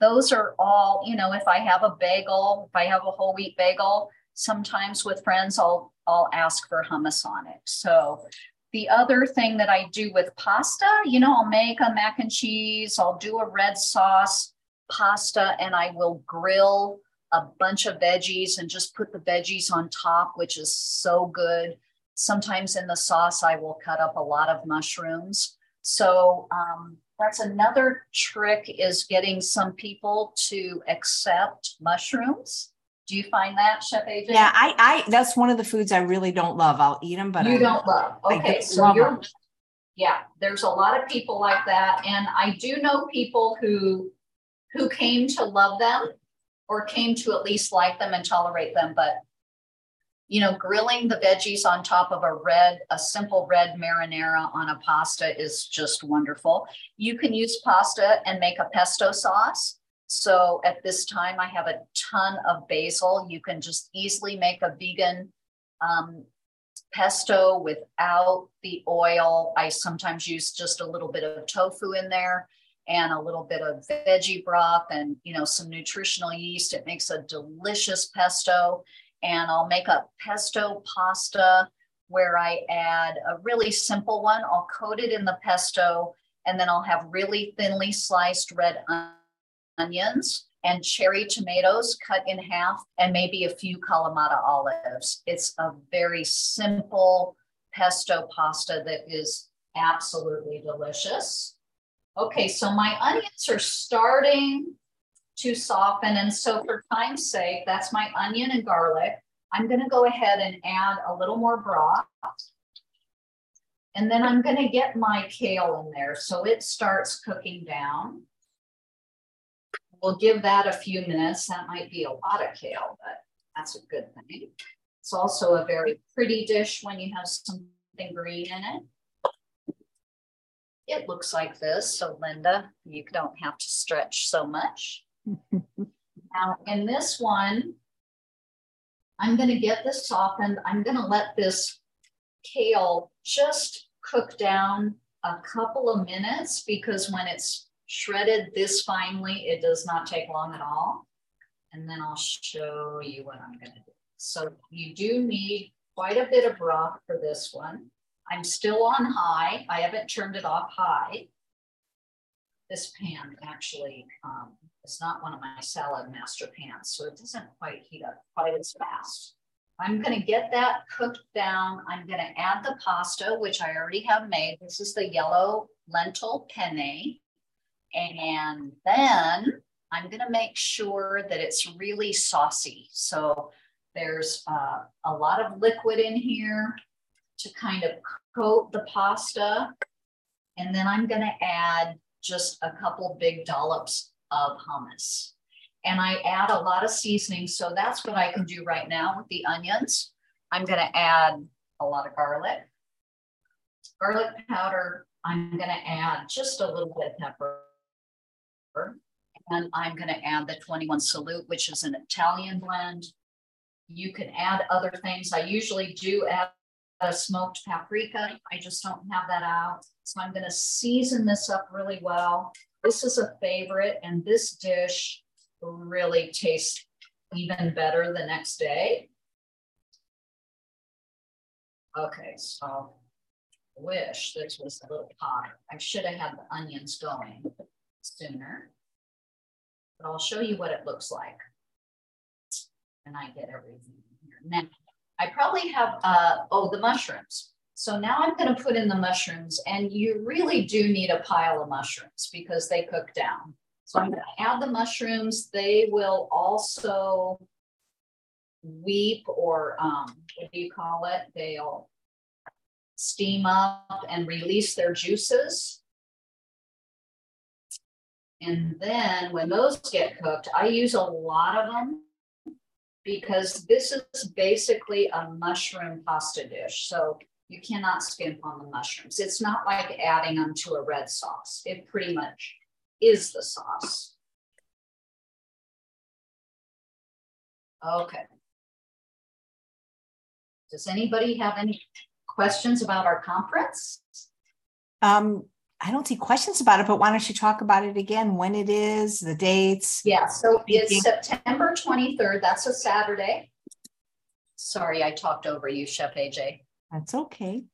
[SPEAKER 2] those are all, you know, if I have a bagel, if I have a whole wheat bagel, sometimes with friends, I'll, I'll ask for hummus on it. So the other thing that I do with pasta, you know, I'll make a mac and cheese, I'll do a red sauce pasta, and I will grill a bunch of veggies and just put the veggies on top, which is so good. Sometimes in the sauce, I will cut up a lot of mushrooms. So um, that's another trick is getting some people to accept mushrooms do you find that, Chef AJ?
[SPEAKER 1] Yeah, I, I that's one of the foods I really don't love. I'll eat them, but
[SPEAKER 2] you
[SPEAKER 1] I,
[SPEAKER 2] don't love. Okay, so you're them. yeah. There's a lot of people like that, and I do know people who who came to love them or came to at least like them and tolerate them, but you know, grilling the veggies on top of a red, a simple red marinara on a pasta is just wonderful. You can use pasta and make a pesto sauce. So at this time, I have a ton of basil. You can just easily make a vegan um, pesto without the oil. I sometimes use just a little bit of tofu in there and a little bit of veggie broth and you know some nutritional yeast. It makes a delicious pesto. And I'll make a pesto pasta where I add a really simple one. I'll coat it in the pesto and then I'll have really thinly sliced red onions and cherry tomatoes cut in half and maybe a few Kalamata olives. It's a very simple pesto pasta that is absolutely delicious. Okay, so my onions are starting to soften. And so for time's sake, that's my onion and garlic. I'm gonna go ahead and add a little more broth. And then I'm gonna get my kale in there. So it starts cooking down. We'll give that a few minutes. That might be a lot of kale, but that's a good thing. It's also a very pretty dish when you have something green in it. It looks like this. So Linda, you don't have to stretch so much. (laughs) now in this one, I'm gonna get this softened. I'm gonna let this kale just cook down a couple of minutes because when it's shredded this finely. It does not take long at all. And then I'll show you what I'm gonna do. So you do need quite a bit of broth for this one. I'm still on high. I haven't turned it off high. This pan actually um, is not one of my Saladmaster pans, so it doesn't quite heat up quite as fast. I'm gonna get that cooked down. I'm gonna add the pasta, which I already have made. This is the yellow lentil penne. And then I'm gonna make sure that it's really saucy. So there's uh, a lot of liquid in here to kind of coat the pasta. And then I'm gonna add just a couple big dollops of hummus. And I add a lot of seasoning. So that's what I can do right now with the onions. I'm gonna add a lot of garlic, garlic powder. I'm gonna add just a little bit of pepper And I'm going to add the 21 Salute, which is an Italian blend. You can add other things. I usually do add smoked paprika. I just don't have that out. So I'm going to season this up really well. This is a favorite, and this dish really tastes even better the next day. Okay, so I wish this was a little hotter. I should have had the onions going sooner. But I'll show you what it looks like. And I get everything here. Now, I probably have, uh, oh, the mushrooms. So now I'm going to put in the mushrooms, and you really do need a pile of mushrooms because they cook down. So I'm going to add the mushrooms. They will also weep or um, what do you call it? They'll steam up and release their juices. And then when those get cooked, I use a lot of them because this is basically a mushroom pasta dish. So you cannot skimp on the mushrooms. It's not like adding them to a red sauce. It pretty much is the sauce. Okay. Does anybody have any questions about our conference?
[SPEAKER 1] Um, I don't see questions about it, but why don't you talk about it again? When it is, the dates?
[SPEAKER 2] Yeah, so it's September 23rd. That's a Saturday. Sorry, I talked over you, Chef AJ.
[SPEAKER 1] That's okay.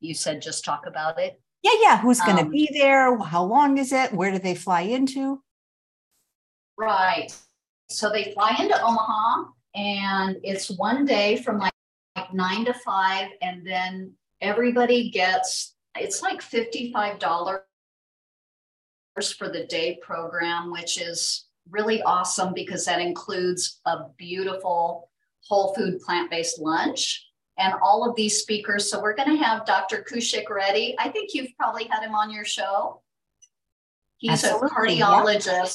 [SPEAKER 2] You said just talk about it.
[SPEAKER 1] Yeah, yeah. Who's going to um, be there? How long is it? Where do they fly into?
[SPEAKER 2] Right. So they fly into Omaha and it's one day from like, like nine to five. And then everybody gets, it's like $55 for the day program, which is really awesome because that includes a beautiful whole food plant based lunch and all of these speakers. So we're going to have Dr. Koushik Reddy. I think you've probably had him on your show. He's Absolutely, a cardiologist. Yeah.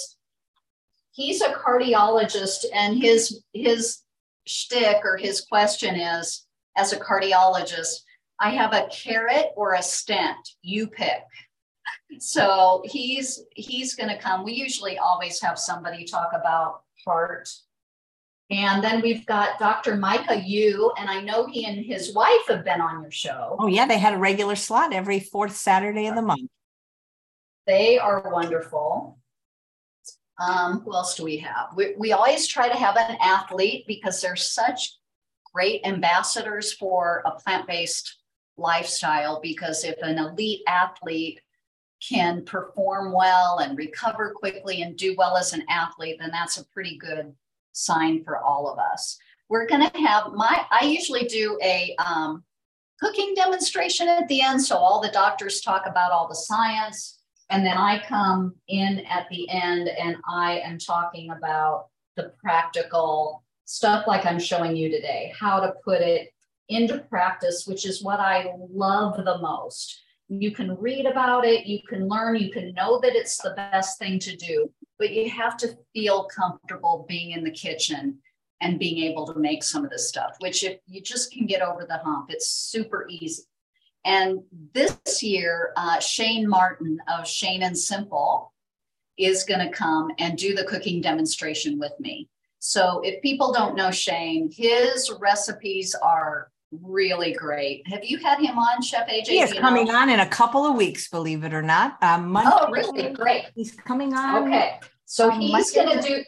[SPEAKER 2] He's a cardiologist, and his his shtick or his question is, as a cardiologist, I have a carrot or a stent. You pick. So he's he's going to come. We usually always have somebody talk about heart and then we've got Dr. Micah Yu, and I know he and his wife have been on your show.
[SPEAKER 1] Oh, yeah, they had a regular slot every fourth Saturday of the month.
[SPEAKER 2] They are wonderful. Um, who else do we have? We, we always try to have an athlete because they're such great ambassadors for a plant based lifestyle. Because if an elite athlete can perform well and recover quickly and do well as an athlete, then that's a pretty good sign for all of us. We're going to have my, I usually do a um, cooking demonstration at the end. So all the doctors talk about all the science. And then I come in at the end and I am talking about the practical stuff like I'm showing you today, how to put it into practice, which is what I love the most. You can read about it, you can learn, you can know that it's the best thing to do, but you have to feel comfortable being in the kitchen and being able to make some of this stuff, which if you just can get over the hump, it's super easy. And this year, uh, Shane Martin of Shane and Simple is going to come and do the cooking demonstration with me. So if people don't know Shane, his recipes are really great. Have you had him on, Chef AJ?
[SPEAKER 1] He is coming know? on in a couple of weeks, believe it or not.
[SPEAKER 2] Um, Monday, oh, really? Great.
[SPEAKER 1] He's coming on.
[SPEAKER 2] Okay. So um, he's going to do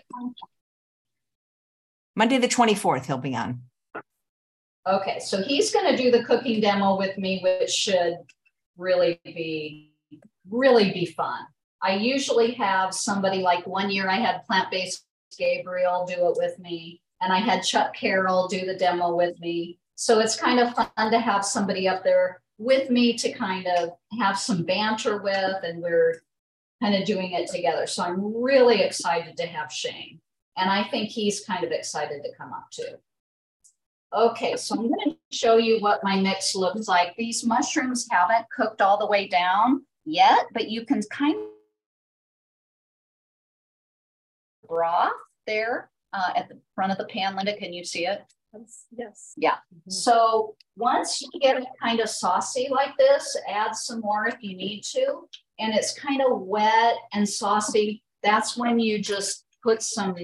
[SPEAKER 1] Monday the 24th, he'll be on.
[SPEAKER 2] Okay. So he's going to do the cooking demo with me, which should really be, really be fun. I usually have somebody like one year I had plant based Gabriel do it with me, and I had Chuck Carroll do the demo with me. So it's kind of fun to have somebody up there with me to kind of have some banter with, and we're kind of doing it together. So I'm really excited to have Shane. And I think he's kind of excited to come up too. Okay, so I'm going to show you what my mix looks like. These mushrooms haven't cooked all the way down yet, but you can kind of broth there uh, at the front of the pan. Linda, can you see it?
[SPEAKER 3] Yes.
[SPEAKER 2] Yeah. Mm-hmm. So once you get it kind of saucy like this, add some more if you need to. and it's kind of wet and saucy, that's when you just put some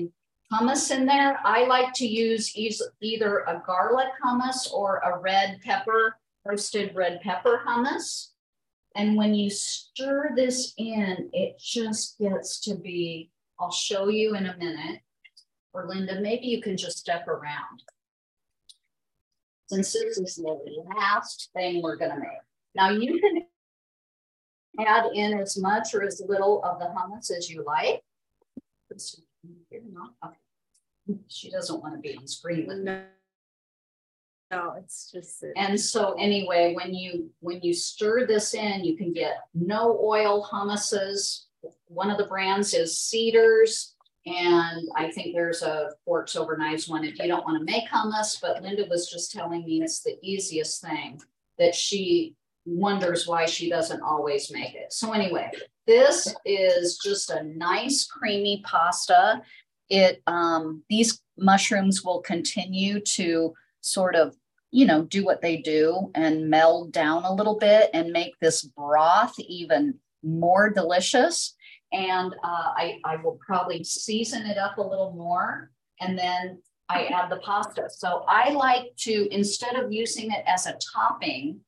[SPEAKER 2] hummus in there. I like to use either a garlic hummus or a red pepper, roasted red pepper hummus. And when you stir this in, it just gets to be, I'll show you in a minute. Or Linda, maybe you can just step around. Since this is the last thing we're gonna make. Now you can add in as much or as little of the hummus as you like. She doesn't want to be on screen with
[SPEAKER 3] me. No, it's just.
[SPEAKER 2] And so anyway, when you when you stir this in, you can get no oil hummuses. One of the brands is Cedars. And I think there's a forks over knives one if you don't want to make hummus. But Linda was just telling me it's the easiest thing that she wonders why she doesn't always make it. So anyway, this is just a nice creamy pasta. It um, these mushrooms will continue to sort of you know do what they do and meld down a little bit and make this broth even more delicious. And uh, I, I will probably season it up a little more and then I add the pasta. So I like to, instead of using it as a topping,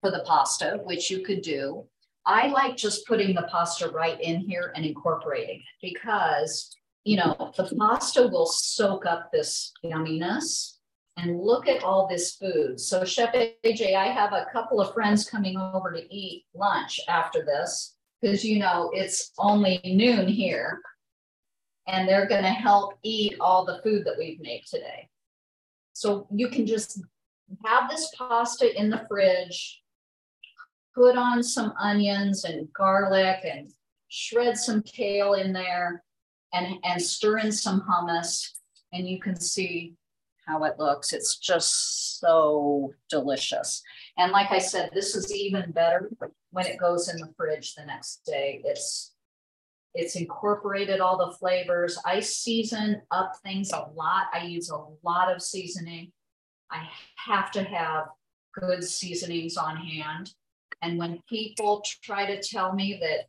[SPEAKER 2] for the pasta, which you could do. I like just putting the pasta right in here and incorporating it because, you know, the pasta will soak up this yumminess. And look at all this food. So, Chef AJ, I have a couple of friends coming over to eat lunch after this because, you know, it's only noon here. And they're going to help eat all the food that we've made today. So, you can just have this pasta in the fridge put on some onions and garlic and shred some kale in there and, and stir in some hummus. And you can see how it looks. It's just so delicious. And like I said, this is even better when it goes in the fridge the next day. It's it's incorporated all the flavors. I season up things a lot. I use a lot of seasoning. I have to have good seasonings on hand. And when people try to tell me that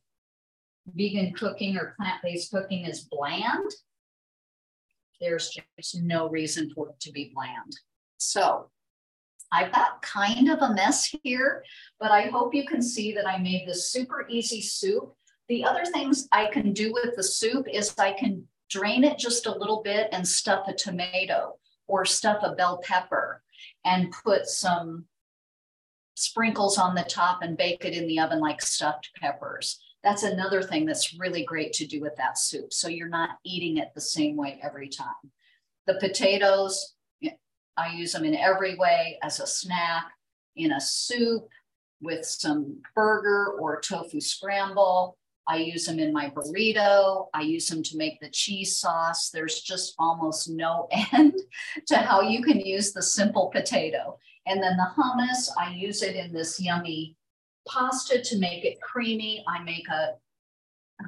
[SPEAKER 2] vegan cooking or plant based cooking is bland, there's just no reason for it to be bland. So I've got kind of a mess here, but I hope you can see that I made this super easy soup. The other things I can do with the soup is I can drain it just a little bit and stuff a tomato or stuff a bell pepper and put some sprinkles on the top and bake it in the oven like stuffed peppers. That's another thing that's really great to do with that soup. So you're not eating it the same way every time. The potatoes, I use them in every way as a snack, in a soup, with some burger or tofu scramble. I use them in my burrito. I use them to make the cheese sauce. There's just almost no (laughs) end to how you can use the simple potato. And then the hummus, I use it in this yummy pasta to make it creamy. I make a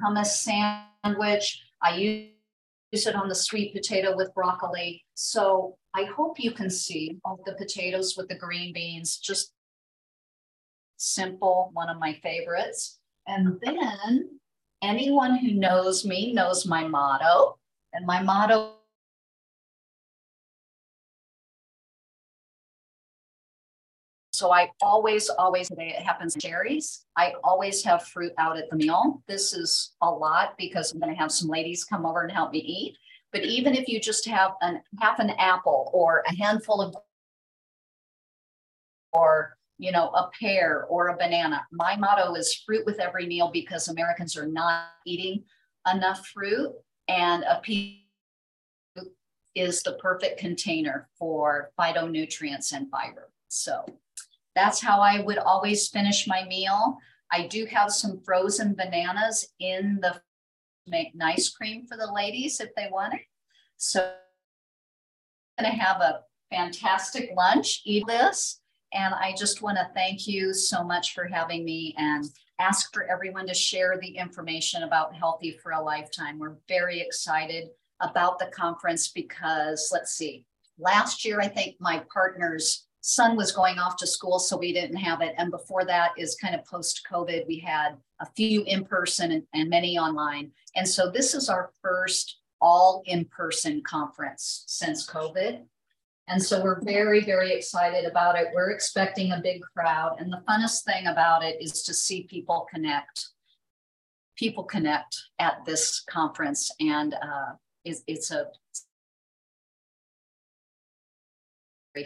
[SPEAKER 2] hummus sandwich. I use it on the sweet potato with broccoli. So I hope you can see all the potatoes with the green beans, just simple, one of my favorites. And then anyone who knows me knows my motto. And my motto So I always, always, today it happens cherries. I always have fruit out at the meal. This is a lot because I'm going to have some ladies come over and help me eat. But even if you just have an half an apple or a handful of or you know a pear or a banana my motto is fruit with every meal because americans are not eating enough fruit and a piece is the perfect container for phytonutrients and fiber so that's how I would always finish my meal. I do have some frozen bananas in the make nice cream for the ladies if they want it. So I'm going to have a fantastic lunch, eat this. And I just want to thank you so much for having me and ask for everyone to share the information about Healthy for a Lifetime. We're very excited about the conference because let's see, last year, I think my partners son was going off to school, so we didn't have it. And before that is kind of post COVID. We had a few in person and, and many online. And so this is our first all in person conference since COVID. And so we're very, very excited about it. We're expecting a big crowd. And the funnest thing about it is to see people connect. People connect at this conference. And uh, it's, it's a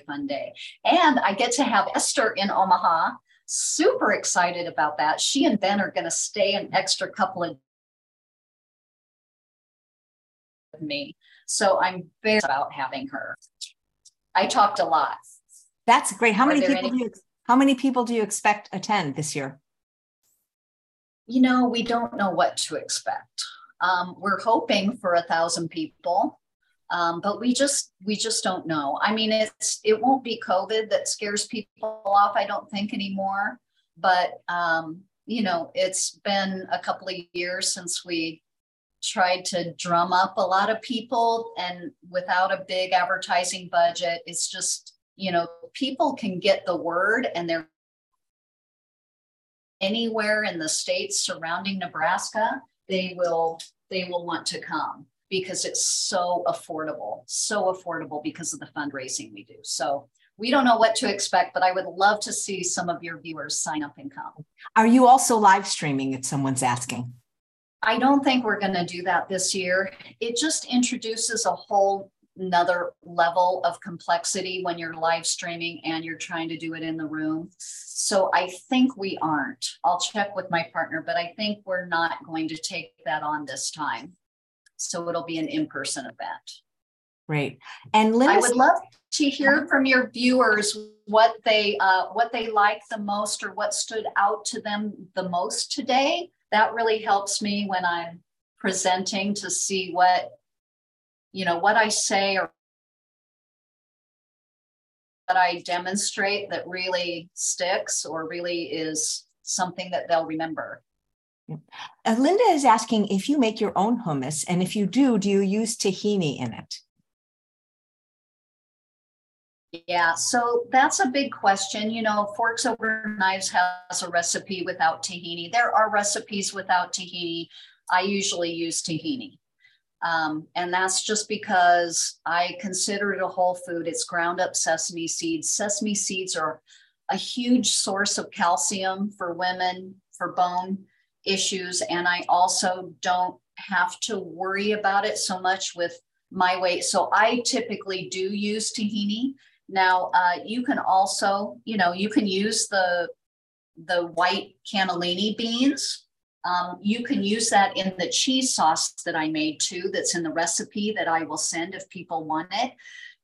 [SPEAKER 2] fun day. And I get to have Esther in Omaha. Super excited about that. She and Ben are going to stay an extra couple of days with me. So I'm very about having her. I talked a lot.
[SPEAKER 1] That's great. How
[SPEAKER 2] Are
[SPEAKER 1] many people
[SPEAKER 2] any-
[SPEAKER 1] do you how many people do you expect attend this year?
[SPEAKER 2] You know, we don't know what to expect. Um, we're hoping for a thousand people, um, but we just we just don't know. I mean, it's it won't be COVID that scares people off. I don't think anymore. But um, you know, it's been a couple of years since we tried to drum up a lot of people, and without a big advertising budget, it's just you know people can get the word and they're anywhere in the states surrounding Nebraska, they will they will want to come because it's so affordable, so affordable because of the fundraising we do. So we don't know what to expect, but I would love to see some of your viewers sign up and come.
[SPEAKER 1] Are you also live streaming if someone's asking?
[SPEAKER 2] I don't think we're going to do that this year. It just introduces a whole another level of complexity when you're live streaming and you're trying to do it in the room. So I think we aren't. I'll check with my partner, but I think we're not going to take that on this time. So it'll be an in-person event.
[SPEAKER 1] Great. And
[SPEAKER 2] I would love to hear from your viewers what they uh, what they like the most or what stood out to them the most today. That really helps me when I'm presenting to see what you know what I say or what I demonstrate that really sticks or really is something that they'll remember.
[SPEAKER 1] Uh, Linda is asking if you make your own hummus, and if you do, do you use tahini in it?
[SPEAKER 2] Yeah, so that's a big question. You know, Forks Over Knives has a recipe without tahini. There are recipes without tahini. I usually use tahini. Um, and that's just because I consider it a whole food. It's ground up sesame seeds. Sesame seeds are a huge source of calcium for women for bone issues. And I also don't have to worry about it so much with my weight. So I typically do use tahini. Now, uh, you can also, you know, you can use the the white cannellini beans. Um, you can use that in the cheese sauce that I made too. That's in the recipe that I will send if people want it.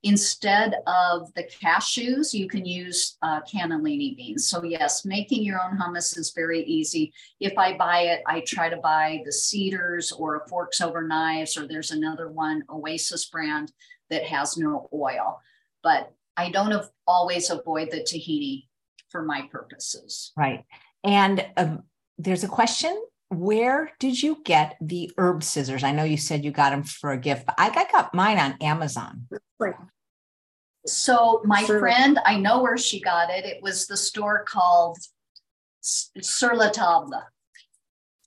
[SPEAKER 2] Instead of the cashews, you can use uh, cannellini beans. So yes, making your own hummus is very easy. If I buy it, I try to buy the Cedars or Forks Over Knives, or there's another one, Oasis brand, that has no oil. But I don't av- always avoid the tahini for my purposes.
[SPEAKER 1] Right. And um, there's a question. Where did you get the herb scissors? I know you said you got them for a gift, but I got mine on Amazon.
[SPEAKER 2] So my friend, I know where she got it. It was the store called Sur la Table.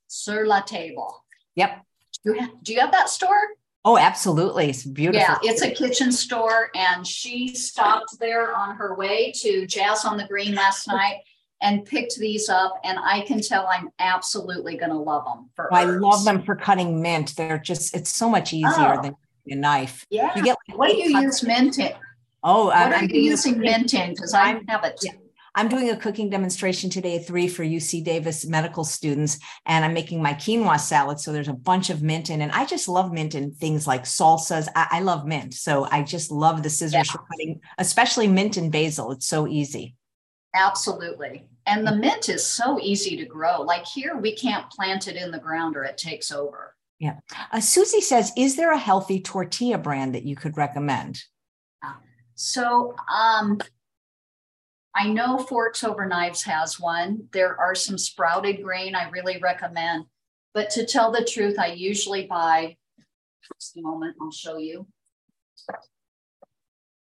[SPEAKER 2] Sur la Table.
[SPEAKER 1] Yep.
[SPEAKER 2] Do you, have, do you have that store?
[SPEAKER 1] Oh, absolutely. It's beautiful.
[SPEAKER 2] Yeah, it's a kitchen store, and she stopped there on her way to Jazz on the Green last night and picked these up. And I can tell I'm absolutely going to love them. For
[SPEAKER 1] I
[SPEAKER 2] herbs.
[SPEAKER 1] love them for cutting mint. They're just, it's so much easier
[SPEAKER 2] Oh.
[SPEAKER 1] than a knife.
[SPEAKER 2] Yeah.
[SPEAKER 1] You get like
[SPEAKER 2] What do you use mint in?
[SPEAKER 1] Oh,
[SPEAKER 2] What
[SPEAKER 1] I'm,
[SPEAKER 2] are
[SPEAKER 1] I'm
[SPEAKER 2] you
[SPEAKER 1] doing a
[SPEAKER 2] using mint in? Because I have it.
[SPEAKER 1] yeah. I'm doing a cooking demonstration today at three for UC Davis medical students, and I'm making my quinoa salad. So there's a bunch of mint in, and I just love mint in things like salsas. I, I love mint, so I just love the scissors for cutting, especially mint and basil. It's so easy.
[SPEAKER 2] Absolutely. And the mint is so easy to grow. Like here, we can't plant it in the ground or it takes over.
[SPEAKER 1] Uh, Susie says, "Is there a healthy tortilla brand that you could recommend?"
[SPEAKER 2] So um, I know Forks Over Knives has one. There are some sprouted grain I really recommend. But to tell the truth, I usually buy, just a moment, I'll show you.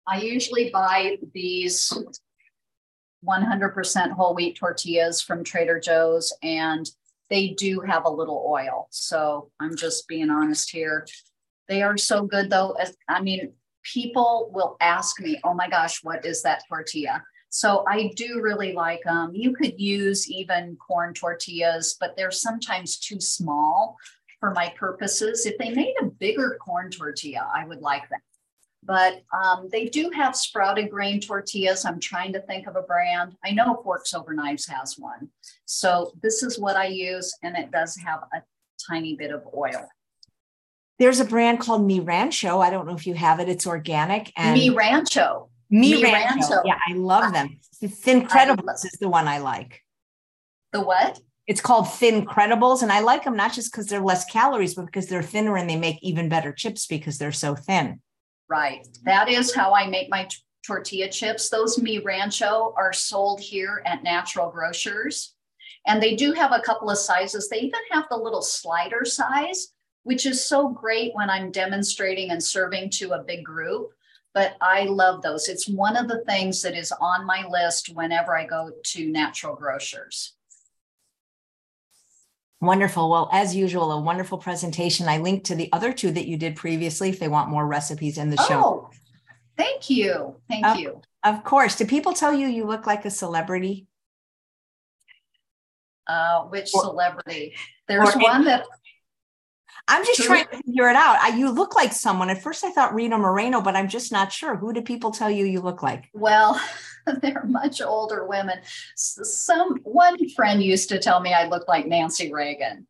[SPEAKER 2] I usually buy these 100% whole wheat tortillas from Trader Joe's, and they do have a little oil. So I'm just being honest here. They are so good, though. I mean, people will ask me, oh my gosh, what is that tortilla? So I do really like them. You could use even corn tortillas, but they're sometimes too small for my purposes. If they made a bigger corn tortilla, I would like that. But um, they do have sprouted grain tortillas. I'm trying to think of a brand. I know Forks Over Knives has one. So this is what I use, and it does have a tiny bit of oil.
[SPEAKER 1] There's a brand called Mi Rancho. I don't know if you have it. It's organic
[SPEAKER 2] and Mi Rancho.
[SPEAKER 1] Mi, Mi Rancho. Rancho. Yeah, I love them. The Thincredibles is the one I like.
[SPEAKER 2] The what?
[SPEAKER 1] It's called Thincredibles, and I like them not just because they're less calories, but because they're thinner and they make even better chips because they're so thin.
[SPEAKER 2] Right. That is how I make my t- tortilla chips. Those Mi Rancho are sold here at Natural Grocers. And they do have a couple of sizes. They even have the little slider size, which is so great when I'm demonstrating and serving to a big group. But I love those. It's one of the things that is on my list whenever I go to Natural Grocers.
[SPEAKER 1] Wonderful. Well, as usual, a wonderful presentation. I linked to the other two that you did previously if they want more recipes in the show.
[SPEAKER 2] Oh, thank you. Thank
[SPEAKER 1] of,
[SPEAKER 2] you.
[SPEAKER 1] Of course. Do people tell you you look like a celebrity?
[SPEAKER 2] Uh, which or, celebrity? There's one that
[SPEAKER 1] I'm just trying to figure it out. I, you look like someone. At first, I thought Rita Moreno, but I'm just not sure. Who do people tell you you look like?
[SPEAKER 2] Well, (laughs) (laughs) they're much older women. Some one friend used to tell me I looked like Nancy Reagan,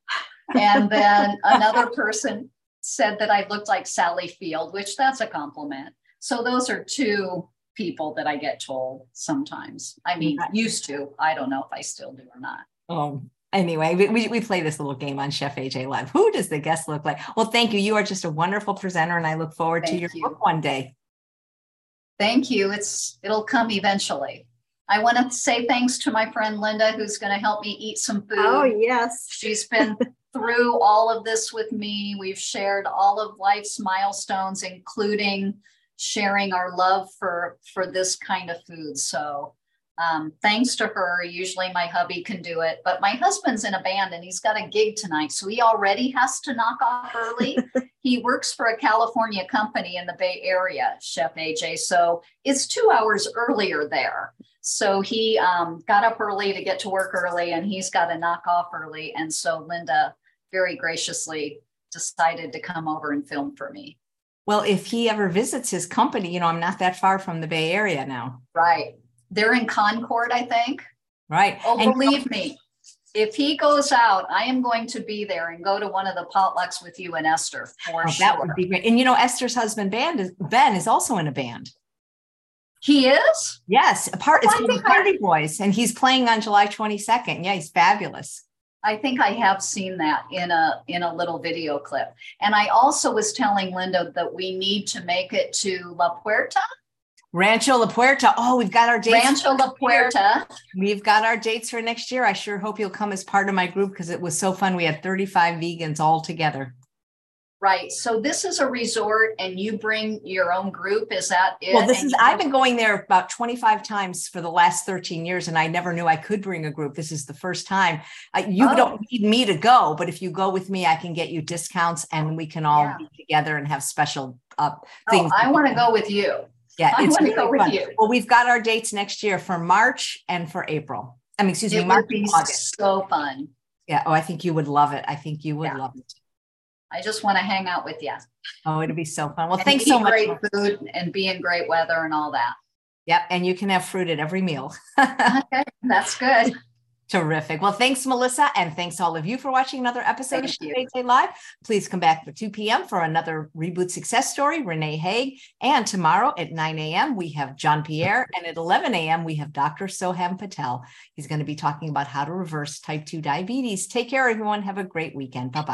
[SPEAKER 2] and then (laughs) another person said that I looked like Sally Field, which that's a compliment. So those are two people that I get told sometimes. I mean, used to. I don't know if I still do or not.
[SPEAKER 1] Oh, anyway, we, we play this little game on Chef AJ Live. Who does the guest look like? Well, thank you. You are just a wonderful presenter, and I look forward thank to your you. book one day.
[SPEAKER 2] Thank you. It's it'll come eventually. I want to say thanks to my friend Linda, who's going to help me eat some food.
[SPEAKER 3] Oh, yes.
[SPEAKER 2] She's been (laughs) through all of this with me. We've shared all of life's milestones, including sharing our love for for this kind of food. So um, thanks to her, usually my hubby can do it, but my husband's in a band and he's got a gig tonight. So he already has to knock off early. (laughs) he works for a California company in the Bay Area, Chef AJ. So it's two hours earlier there. So he um, got up early to get to work early and he's got to knock off early. And so Linda very graciously decided to come over and film for me.
[SPEAKER 1] Well, if he ever visits his company, you know, I'm not that far from the Bay Area now.
[SPEAKER 2] Right. They're in Concord, I think.
[SPEAKER 1] Right.
[SPEAKER 2] Oh, and believe me, if he goes out, I am going to be there and go to one of the potlucks with you and Esther for oh, sure.
[SPEAKER 1] That would be great. And you know, Esther's husband, band is, Ben, is also in a band.
[SPEAKER 2] He is?
[SPEAKER 1] Yes, a part. It's called Party Boys, and he's playing on July 22nd. Yeah, he's fabulous.
[SPEAKER 2] I think I have seen that in a in a little video clip. And I also was telling Linda that we need to make it to La Puerta
[SPEAKER 1] Rancho La Puerta. Oh, we've got our dates.
[SPEAKER 2] Rancho La Puerta.
[SPEAKER 1] We've got our dates for next year. I sure hope you'll come as part of my group because it was so fun. We had 35 vegans all together.
[SPEAKER 2] Right. So this is a resort and you bring your own group. Is that it?
[SPEAKER 1] Well, this is, I've been going there about 25 times for the last 13 years and I never knew I could bring a group. This is the first time. Uh, you oh. don't need me to go, but if you go with me, I can get you discounts and we can all yeah. be together and have special uh, things.
[SPEAKER 2] Oh, I want to go with you.
[SPEAKER 1] Yeah, I it's really go fun. Well, we've got our dates next year for March and for April. I mean, excuse
[SPEAKER 2] it
[SPEAKER 1] me, March
[SPEAKER 2] and August. So fun.
[SPEAKER 1] Yeah. Oh, I think you would love it. I think you would yeah. love it.
[SPEAKER 2] I just want to hang out with you.
[SPEAKER 1] Oh, it'll be so fun. Well, and thanks so much.
[SPEAKER 2] Great food and be in great weather and all that.
[SPEAKER 1] Yep, and you can have fruit at every meal. (laughs) (laughs)
[SPEAKER 2] okay, that's good.
[SPEAKER 1] Terrific. Well, thanks, Melissa. And thanks all of you for watching another episode Thank of Day Live. Please come back for 2 p.m. for another reboot success story, Renee Haig. And tomorrow at 9 a.m., we have John Pierre. And at 11 a.m., we have Dr. Soham Patel. He's going to be talking about how to reverse type 2 diabetes. Take care, everyone. Have a great weekend. Bye bye.